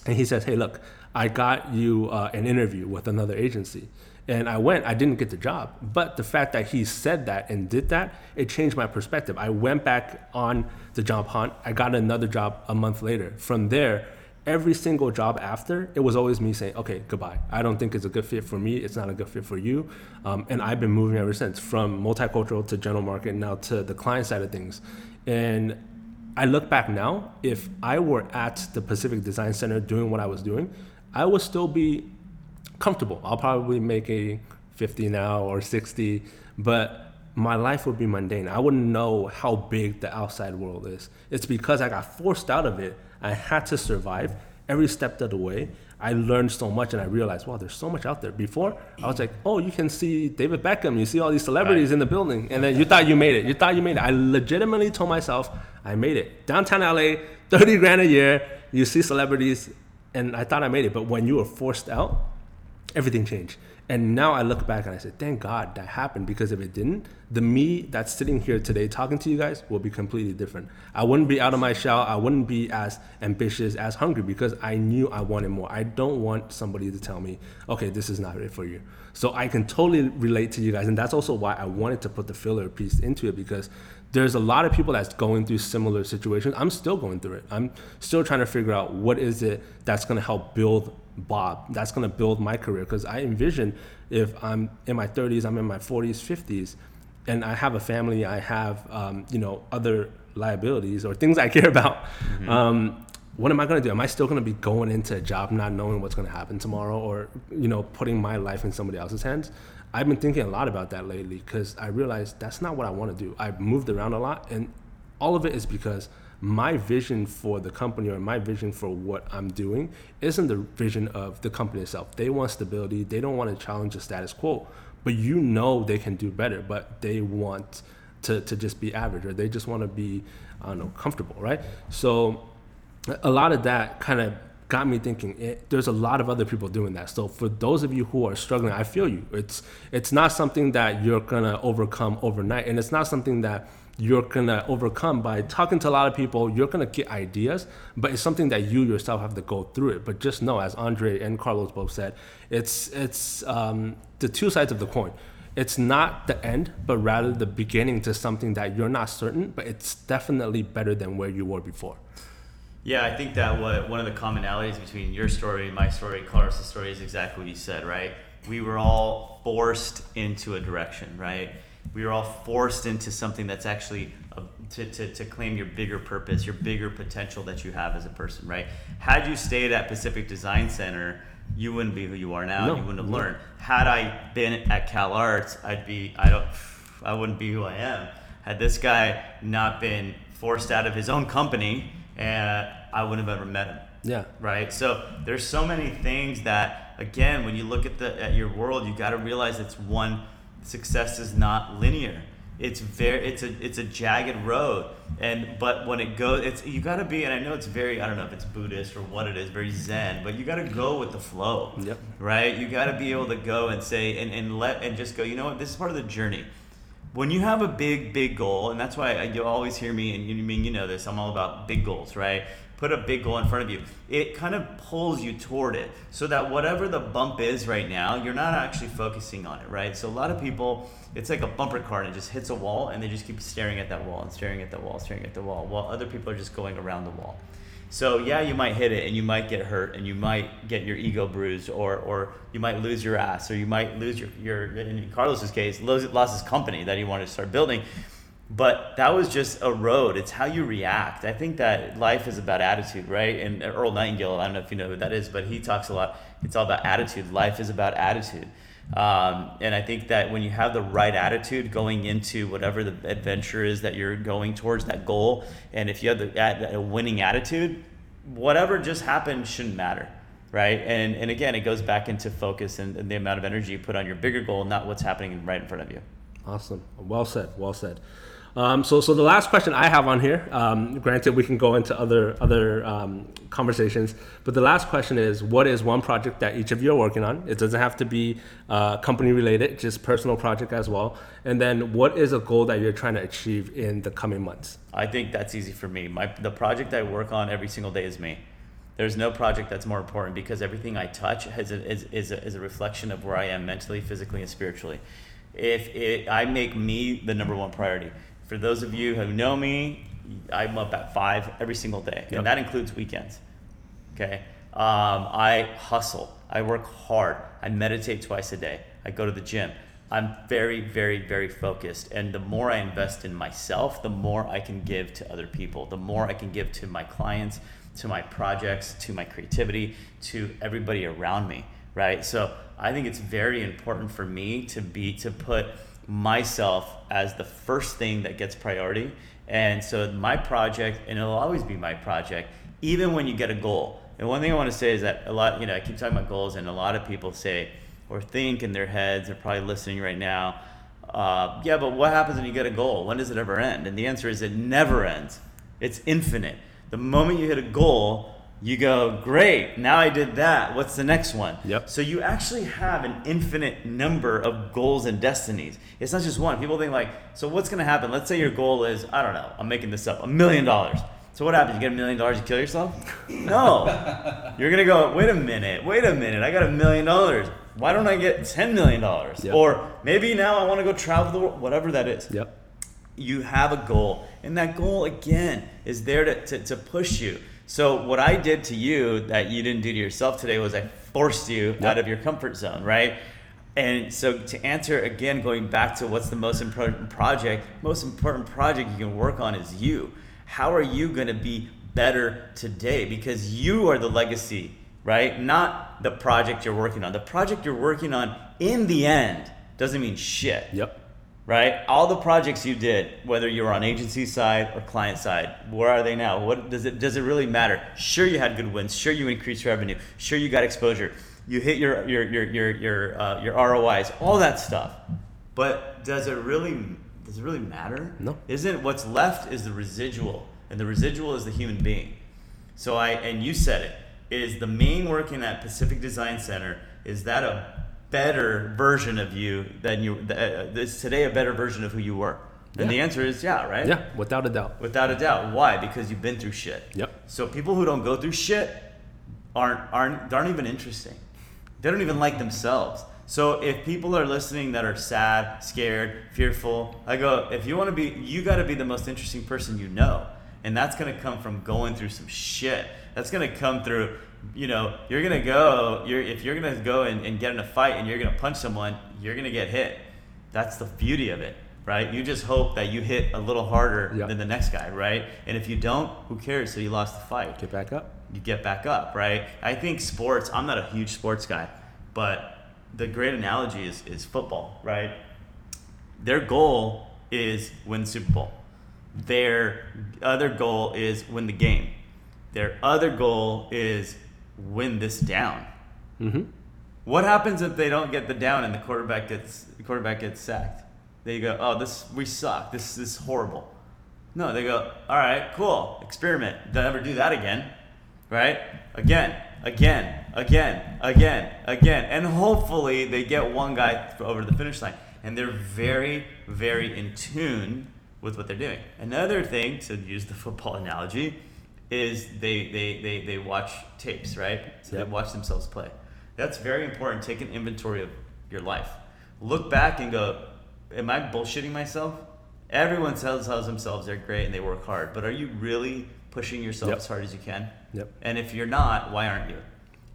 And he says, Hey, look, I got you uh, an interview with another agency. And I went, I didn't get the job. But the fact that he said that and did that, it changed my perspective. I went back on the job hunt. I got another job a month later. From there, every single job after, it was always me saying, okay, goodbye. I don't think it's a good fit for me. It's not a good fit for you. Um, and I've been moving ever since from multicultural to general market now to the client side of things. And I look back now, if I were at the Pacific Design Center doing what I was doing, I would still be comfortable. I'll probably make a 50 now or 60, but my life would be mundane. I wouldn't know how big the outside world is. It's because I got forced out of it. I had to survive every step of the way. I learned so much and I realized, wow, there's so much out there. Before, I was like, oh, you can see David Beckham, you see all these celebrities right. in the building, and then you thought you made it. You thought you made it. I legitimately told myself, I made it. Downtown LA, 30 grand a year, you see celebrities, and I thought I made it. But when you were forced out, everything changed. And now I look back and I say, thank God that happened because if it didn't, the me that's sitting here today talking to you guys will be completely different. I wouldn't be out of my shell. I wouldn't be as ambitious, as hungry because I knew I wanted more. I don't want somebody to tell me, okay, this is not it for you. So I can totally relate to you guys. And that's also why I wanted to put the filler piece into it because there's a lot of people that's going through similar situations. I'm still going through it. I'm still trying to figure out what is it that's going to help build Bob. That's going to build my career because I envision if I'm in my 30s, I'm in my 40s, 50s, and I have a family, I have um, you know other liabilities or things I care about. Mm-hmm. Um, what am I going to do? Am I still going to be going into a job not knowing what's going to happen tomorrow, or you know putting my life in somebody else's hands? I've been thinking a lot about that lately because I realized that's not what I want to do. I've moved around a lot, and all of it is because my vision for the company or my vision for what I'm doing isn't the vision of the company itself. They want stability. They don't want to challenge the status quo, but you know they can do better. But they want to, to just be average or they just want to be I don't know comfortable, right? So a lot of that kind of got me thinking it, eh, there's a lot of other people doing that so for those of you who are struggling i feel you it's it's not something that you're gonna overcome overnight and it's not something that you're gonna overcome by talking to a lot of people. You're gonna get ideas, but it's something that you yourself have to go through it. But just know, as Andre and Carlos both said, it's it's um, the two sides of the coin. It's not the end, but rather the beginning to something that you're not certain, but it's definitely better than where you were before. Yeah, I think that what one of the commonalities between your story my story, Carlos' story, is exactly what you said, right? We were all forced into a direction, right? We are all forced into something that's actually a, to, to, to claim your bigger purpose, your bigger potential that you have as a person, right? Had you stayed at Pacific Design Center, you wouldn't be who you are now. No, you wouldn't have no. learned. Had I been at Cal Arts, I'd be I don't I wouldn't be who I am. Had this guy not been forced out of his own company, and uh, I wouldn't have ever met him. Yeah. Right. So there's so many things that again, when you look at the at your world, you got to realize it's one success is not linear. It's very it's a it's a jagged road. And but when it goes it's you got to be and i know it's very i don't know if it's buddhist or what it is very zen but you got to go with the flow. Yep. right? You got to be able to go and say and, and let and just go you know what this is part of the journey. When you have a big big goal and that's why you always hear me and you mean you know this i'm all about big goals right put a big goal in front of you, it kind of pulls you toward it so that whatever the bump is right now, you're not actually focusing on it, right? So a lot of people, it's like a bumper car and it just hits a wall and they just keep staring at that wall and staring at that wall, staring at the wall, while other people are just going around the wall. So yeah, you might hit it and you might get hurt and you might get your ego bruised or, or you might lose your ass or you might lose your, your in Carlos's case, lost his company that he wanted to start building but that was just a road. It's how you react. I think that life is about attitude, right? And Earl Nightingale, I don't know if you know who that is, but he talks a lot. It's all about attitude. Life is about attitude. Um, and I think that when you have the right attitude going into whatever the adventure is that you're going towards, that goal, and if you have the, a winning attitude, whatever just happened shouldn't matter, right? And, and again, it goes back into focus and, and the amount of energy you put on your bigger goal, not what's happening right in front of you. Awesome. Well said. Well said. Um, so, so the last question I have on here, um, granted we can go into other other um, conversations, but the last question is, what is one project that each of you are working on? It doesn't have to be uh, company related, just personal project as well. And then, what is a goal that you're trying to achieve in the coming months? I think that's easy for me. My the project I work on every single day is me. There's no project that's more important because everything I touch has a, is, is, a, is a reflection of where I am mentally, physically, and spiritually. If it, I make me the number one priority for those of you who know me, I'm up at five every single day, yep. and that includes weekends. Okay, um, I hustle. I work hard. I meditate twice a day. I go to the gym. I'm very, very, very focused. And the more I invest in myself, the more I can give to other people, the more I can give to my clients, to my projects, to my creativity, to everybody around me, right? So I think it's very important for me to be, to put myself as the first thing that gets priority. And so my project, and it'll always be my project, even when you get a goal. And one thing I want to say is that a lot, you know, I keep talking about goals, and a lot of people say or think in their heads, they're probably listening right now, uh, yeah, but what happens when you get a goal? When does it ever end? And the answer is it never ends. It's infinite. The moment you hit a goal, You go, great, now I did that. What's the next one? Yep. So you actually have an infinite number of goals and destinies. It's not just one. People think like, so what's gonna happen? Let's say your goal is, I don't know, I'm making this up, a million dollars. So what happens? You get a million dollars, you kill yourself? No. You're gonna go, wait a minute, wait a minute, I got a million dollars. Why don't I get ten million dollars? Yep. Or maybe now I wanna go travel the world, whatever that is Yep. you have a goal and that goal again is there to, to, to push you so what i did to you that you didn't do to yourself today was i forced you Yep. out of your comfort zone right? And so to answer again going back to what's the most important project most important project you can work on is you. How are you going to be better today? Because you are the legacy right? Not the project you're working on. The project you're working on in the end doesn't mean shit. Yep. Right? All the projects you did, whether you were on agency side or client side, where are they now? What does it does it really matter? Sure, you had good wins. Sure, you increased revenue. Sure, you got exposure. You hit your your your your your uh, your ROIs, all that stuff. But does it really does it really matter? No. Isn't it what's left is the residual, and the residual is the human being. So I and you said it is the main work in that Pacific Design Center. Is that a better version of you than you? Uh, is today a better version of who you were? And the answer is yeah, right? Yeah. Without a doubt. Without a doubt. Why? Because you've been through shit. Yep. So people who don't go through shit aren't aren't aren't even interesting. They don't even like themselves. So if people are listening that are sad, scared, fearful, I go, if you want to be, you got to be the most interesting person you know, and that's gonna come from going through some shit. That's gonna come through. You know, you're gonna go. You're if you're gonna go and, and get in a fight and you're gonna punch someone, you're gonna get hit. That's the beauty of it, right? You just hope that you hit a little harder Yeah. than the next guy, right? And if you don't, who cares? So you lost the fight Get back up. you get back up, right? I think sports, I'm not a huge sports guy, but the great analogy is, is football, right? Their goal is win the Super Bowl. Their other goal is win the game. Their other goal is win this down. Mm-hmm. What happens if they don't get the down and the quarterback gets the quarterback gets sacked? They go, oh, this we suck. This, this is horrible. No, they go, all right, cool, experiment. Don't ever do that again, right? Again, again, again, again, again, and hopefully they get one guy over the finish line, and they're very, very in tune with what they're doing. Another thing to use the football analogy is they they they, they watch tapes, right? So Yep. they watch themselves play. That's very important. Take an inventory of your life. Look back and go, am I bullshitting myself? Everyone tells, tells themselves they're great and they work hard, but are you really pushing yourself Yep. as hard as you can? Yep. And if you're not, why aren't you?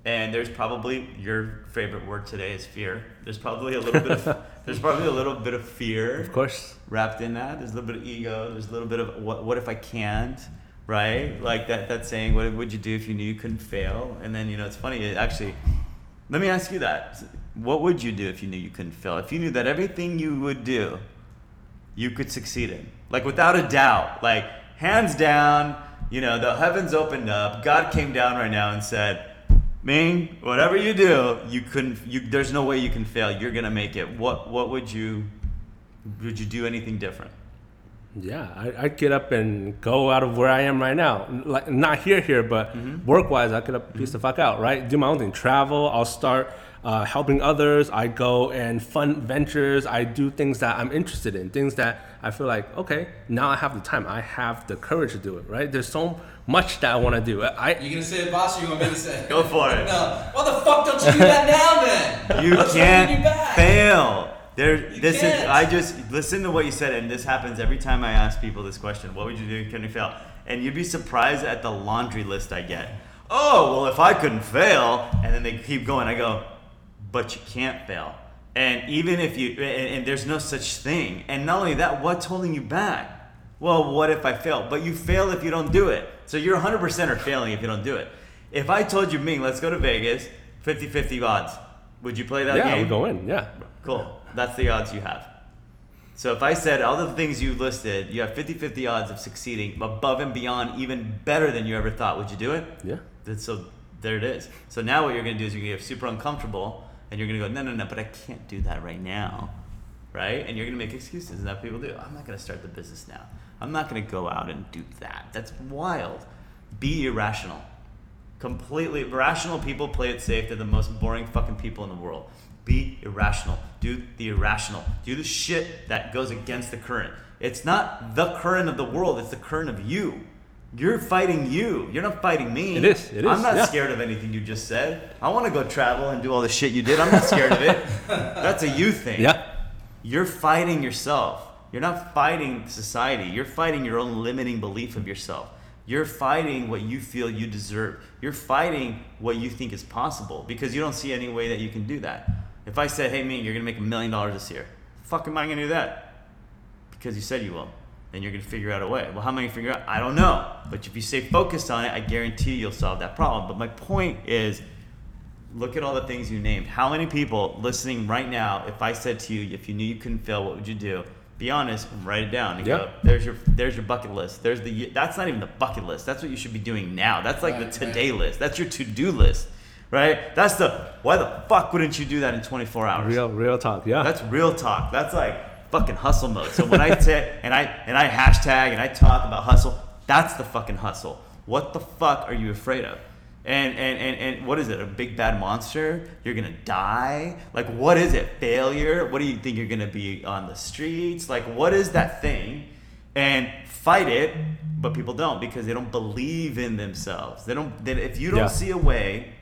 And there's probably your favorite word today is fear. There's probably a little bit of there's probably a little bit of fear Of course. wrapped in that. There's a little bit of ego. There's a little bit of what, what if I can't, right? Like that, that saying, what would you do if you knew you couldn't fail? And then, you know, it's funny, it actually, let me ask you that. What would you do if you knew you couldn't fail? If you knew that everything you would do, you could succeed in? Like without a doubt, like hands down, you know, the heavens opened up, God came down right now and said, Ming, whatever you do, you couldn't. You, there's no way you can fail. You're gonna make it. What What would you? Would you do anything different? Yeah, I, I'd get up and go out of where I am right now. Like not here, here, but work-wise, I could up piece the fuck out, right? Do my own thing. Travel. I'll start uh, helping others. I go and fund ventures. I do things that I'm interested in. Things that I feel like, okay, now I have the time. I have the courage to do it, right? There's so much that I want to do. I, You gonna say it, boss, or you want me to say it? Go for it. No. Why the fuck don't you do that now man? You What's holding can't back? fail. There, You this is. can't. I just listen to what you said, and this happens every time I ask people this question. What would you do? Can you fail? And you'd be surprised at the laundry list I get. Oh well, if I couldn't fail, and then they keep going. I go, but you can't fail. And even if you, and, and there's no such thing. And not only that, what's holding you back? Well, what if I fail? But you fail if you don't do it. So you're 100% are failing if you don't do it. If I told you, Ming, let's go to Vegas, 50-50 odds, would you play that yeah, game? we go in. Yeah. Cool. That's the odds you have. So if I said all the things you listed, you have 50-50 odds of succeeding above and beyond, even better than you ever thought. Would you do it? Yeah. Then so there it is. So now what you're gonna do is you're gonna get super uncomfortable, and you're gonna go, no, no, no, but I can't do that right now, right? And you're gonna make excuses, and that people do. I'm not gonna start the business now. I'm not gonna go out and do that. That's wild. Be irrational. Completely rational people play it safe. They're the most boring fucking people in the world. Be irrational. Do the irrational. Do the shit that goes against the current. It's not the current of the world, it's the current of you. You're fighting you. You're not fighting me. It is, it I'm not yeah. scared of anything you just said. I want to go travel and do all the shit you did. I'm not scared of it. That's a you thing. Yeah. You're fighting yourself. You're not fighting society. You're fighting your own limiting belief of yourself. You're fighting what you feel you deserve. You're fighting what you think is possible because you don't see any way that you can do that. If I said, hey, me, you're going to make a million dollars this year, fuck am I going to do that? Because you said you will. Then you're going to figure out a way. Well, how am I going to figure out? I don't know. But if you stay focused on it, I guarantee you'll solve that problem. But my point is, look at all the things you named. How many people listening right now, if I said to you, if you knew you couldn't fail, what would you do? Be honest and write it down. And Yep. go, there's your there's your bucket list. There's the that's not even the bucket list. That's what you should be doing now. That's like Right, the today list. That's your to-do list. Right? That's the why the fuck wouldn't you do that in 24 hours? Real, real talk. Yeah. That's real talk. That's like fucking hustle mode. So when I say and I and I hashtag and I talk about hustle, that's the fucking hustle. What the fuck are you afraid of? And and, and, and what is it? A big bad monster? You're gonna die? Like what is it? Failure? What do you think you're gonna be on the streets? Like what is that thing? And fight it, but people don't because they don't believe in themselves. They don't. They, if you don't Yeah. see a way,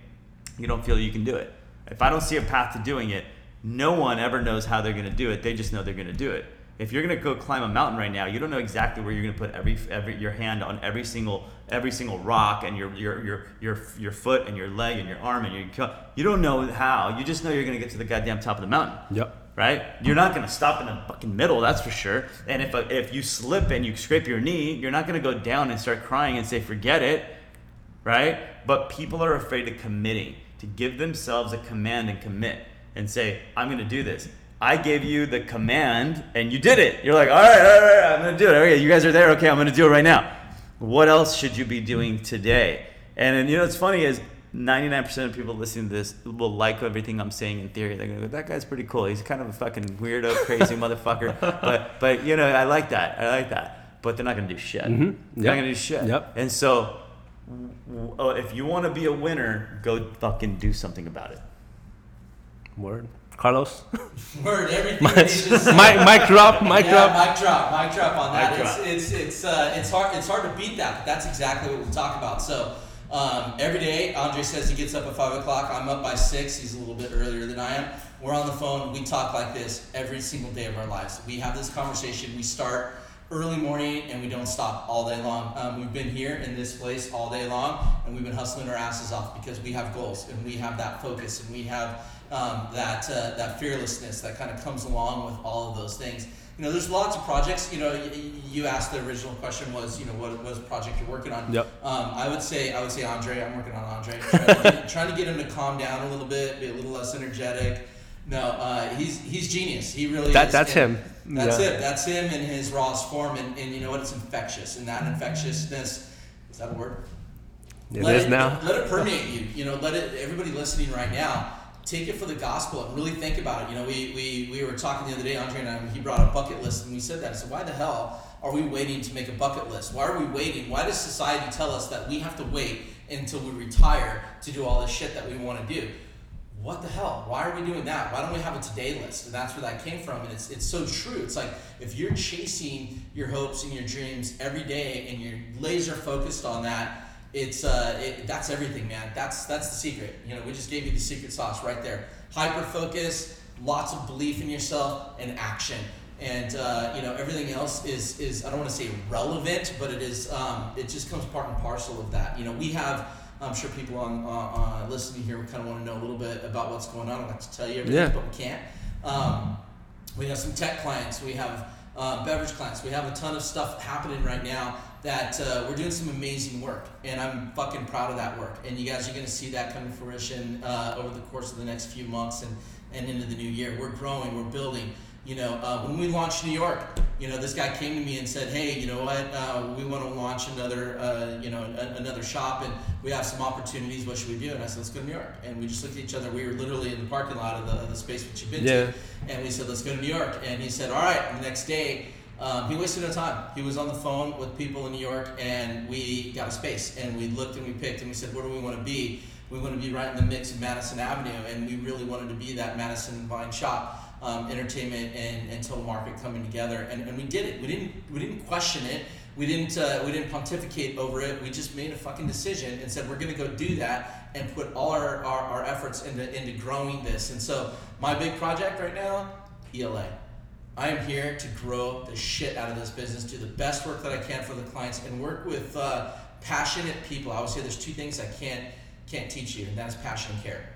you don't feel you can do it. If I don't see a path to doing it, no one ever knows how they're going to do it. They just know they're going to do it. If you're going to go climb a mountain right now, you don't know exactly where you're going to put every, every your hand on every single every single rock and your your your your your foot and your leg and your arm and your you don't know how. You just know you're going to get to the goddamn top of the mountain Yep. right? You're not gonna stop in the fucking middle, that's for sure. And if if you slip and you scrape your knee, you're not gonna go down and start crying and say forget it, right? But people are afraid of committing, to give themselves a command and commit and say I'm gonna do this. I gave you the command and you did it. You're like, all right, all right, I'm gonna do it. Okay, you guys are there. Okay, I'm gonna do it right now. What else should you be doing today? And, and you know what's funny is 99% of people listening to this will like everything I'm saying in theory. They're gonna go, that guy's pretty cool. He's kind of a fucking weirdo, crazy motherfucker. But but you know, I like that. I like that. But they're not gonna do shit. Mm-hmm. They're not gonna do shit. Yep. And so, w- uh, if you want to be a winner, go fucking do something about it. Word. Carlos. Word, everything that he just mic, mic drop. Mic yeah, drop. mic drop, mic drop on that. Drop. It's it's it's uh, it's hard it's hard to beat that, but that's exactly what we talk about. So um, every day, Andre says he gets up at five o'clock. I'm up by six. He's a little bit earlier than I am. We're on the phone. We talk like this every single day of our lives. We have this conversation. We start early morning and we don't stop all day long. Um, we've been here in this place all day long and we've been hustling our asses off because we have goals and we have that focus and we have um, that uh, that fearlessness that kind of comes along with all of those things. You know, there's lots of projects. You know, you asked the original question was, you know, what was project you're working on? Yep. Um, I would say, I would say Andre. I'm working on Andre. Trying to, get, trying to get him to calm down a little bit, be a little less energetic. No, uh, he's he's genius. He really That- is. that's And him. That's Yeah. it. That's him in his rawest form. And, and you know what? It's infectious. And that infectiousness is that a word? It let is it, now. Let it permeate you. You know, let it. Everybody listening right now, take it for the gospel and really think about it. You know, we we, we were talking the other day, Andre and I. He brought a bucket list, and we said that. Said, why the hell are we waiting to make a bucket list? Why are we waiting? Why does society tell us that we have to wait until we retire to do all this shit that we want to do? What the hell? Why are we doing that? Why don't we have a today list? And that's where that came from. And it's it's so true. It's like if you're chasing your hopes and your dreams every day and you're laser focused on that, it's uh, it, that's everything, man. That's that's the secret. You know, we just gave you the secret sauce right there. Hyper focus, lots of belief in yourself, and action. And uh, you know, everything else is is I don't want to say relevant, but it is um, it just comes part and parcel of that. You know, we have. I'm sure people on uh, uh, listening here kind of want to know a little bit about what's going on. I'd like to tell you everything, Yeah. but we can't. Um, we have some tech clients. We have uh, beverage clients. We have a ton of stuff happening right now that uh, we're doing some amazing work, and I'm fucking proud of that work. And you guys are going to see that come to fruition uh, over the course of the next few months and, and into the new year. We're growing. We're building. You know, uh, when we launched New York, you know, this guy came to me and said, "Hey, you know what? Uh, we want to launch another, uh, you know, a- another shop, and we have some opportunities. What should we do?" And I said, "Let's go to New York." And we just looked at each other. We were literally in the parking lot of the, of the space that you've been Yeah. to, and we said, "Let's go to New York." And he said, "All right." And the next day, Um, he wasted no time. He was on the phone with people in New York, and we got a space, and we looked and we picked, and we said, where do we want to be? We want to be right in the mix of Madison Avenue, and we really wanted to be that Madison Vine Shop. Um, entertainment and, and total market coming together, and, and we did it. We didn't we didn't question it. We didn't uh, we didn't pontificate over it. We just made a fucking decision and said we're gonna go do that and put all our, our, our efforts into into growing this. And so my big project right now, ELA. I am here to grow the shit out of this business, do the best work that I can for the clients, and work with uh, passionate people. I always say there's two things I can't can't teach you, and that is passion and care.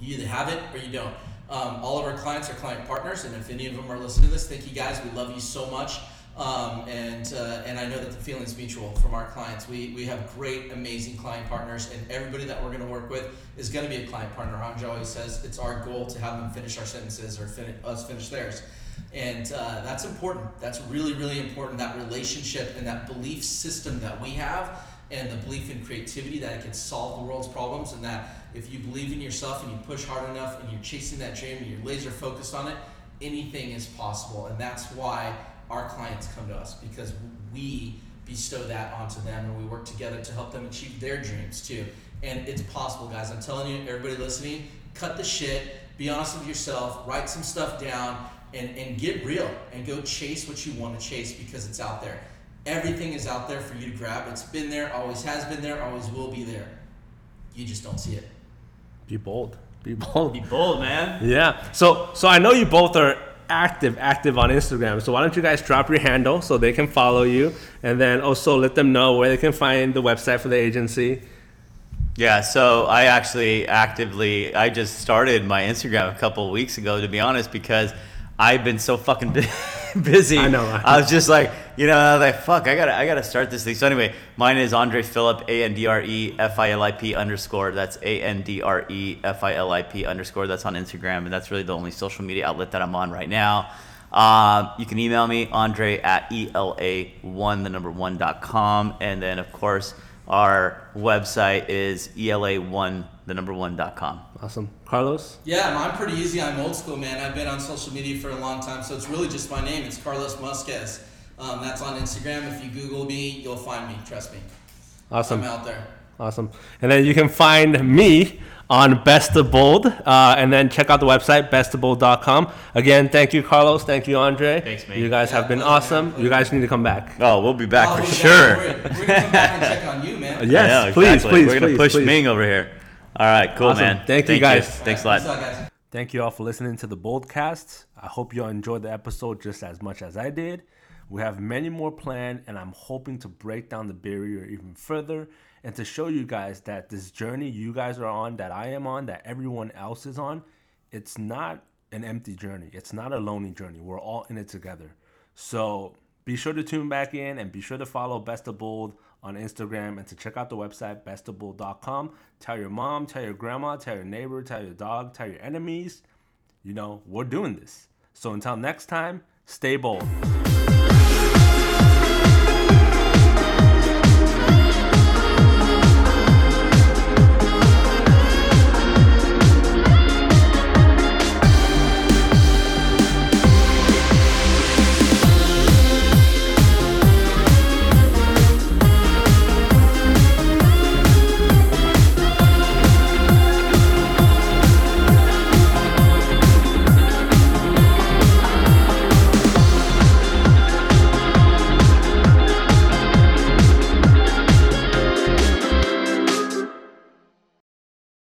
You either have it or you don't. Um, all of our clients are client partners, and if any of them are listening to this, thank you guys. We love you so much. Um, and uh, and I know that the feeling's mutual from our clients. We, we have great, amazing client partners, and everybody that we're going to work with is going to be a client partner. Andre always says it's our goal to have them finish our sentences or fin- us finish theirs. And uh, that's important. That's really, really important. That relationship and that belief system that we have, and the belief in creativity that it can solve the world's problems, and that if you believe in yourself and you push hard enough and you're chasing that dream and you're laser focused on it, anything is possible. And that's why our clients come to us because we bestow that onto them and we work together to help them achieve their dreams too. And it's possible, guys. I'm telling you, everybody listening, cut the shit, be honest with yourself, write some stuff down, and, and get real and go chase what you want to chase because it's out there. Everything is out there for you to grab. It's been there, always has been there, always will be there. You just don't see it. Be bold. Be bold. Be bold, man. Yeah. So so I know you both are active active on Instagram. So why don't you guys drop your handle so they can follow you, and then also let them know where they can find the website for the agency. Yeah, so I actually actively I just started my Instagram a couple of weeks ago to be honest because I've been so fucking busy. I know. I was just like, you know, I was like, fuck, I gotta, I gotta start this thing. So anyway, mine is Andre Filip, A N D R E F I L I P underscore. That's A N D R E F I L I P underscore. That's on Instagram, and that's really the only social media outlet that I'm on right now. Um, you can email me, Andre at ela1, the number one dot com, and then of course our website is ela1, the number one dot com. Awesome, Carlos. Yeah, I'm pretty easy. I'm old school, man. I've been on social media for a long time, so it's really just my name. It's Carlos Musquez. Um, that's on Instagram. If you Google me, you'll find me. Trust me. Awesome. I'm out there. Awesome. And then you can find me on Best of Bold, uh, and then check out the website bestofbold.com. Again, thank you, Carlos. Thank you, Andre. Thanks, man. You guys Yeah, have been pleasure, man. awesome. Pleasure. You guys need to come back. Oh, we'll be back Oh, for we're sure. back. We're, we're gonna come back and check on you, man. Yes, Yeah, please, exactly. please, We're gonna push please. Ming over here. All right, cool, Awesome. man. Thank you, guys. Thanks a lot. guys. Thank you all for listening to the Boldcast. I hope you all enjoyed the episode just as much as I did. We have many more planned, and I'm hoping to break down the barrier even further and to show you guys that this journey you guys are on, that I am on, that everyone else is on, it's not an empty journey. It's not a lonely journey. We're all in it together. So be sure to tune back in and be sure to follow Best of Bold on Instagram and to check out the website bestofbold.com. Tell your mom, tell your grandma, tell your neighbor, tell your dog, tell your enemies. You know, we're doing this. So until next time, stay bold.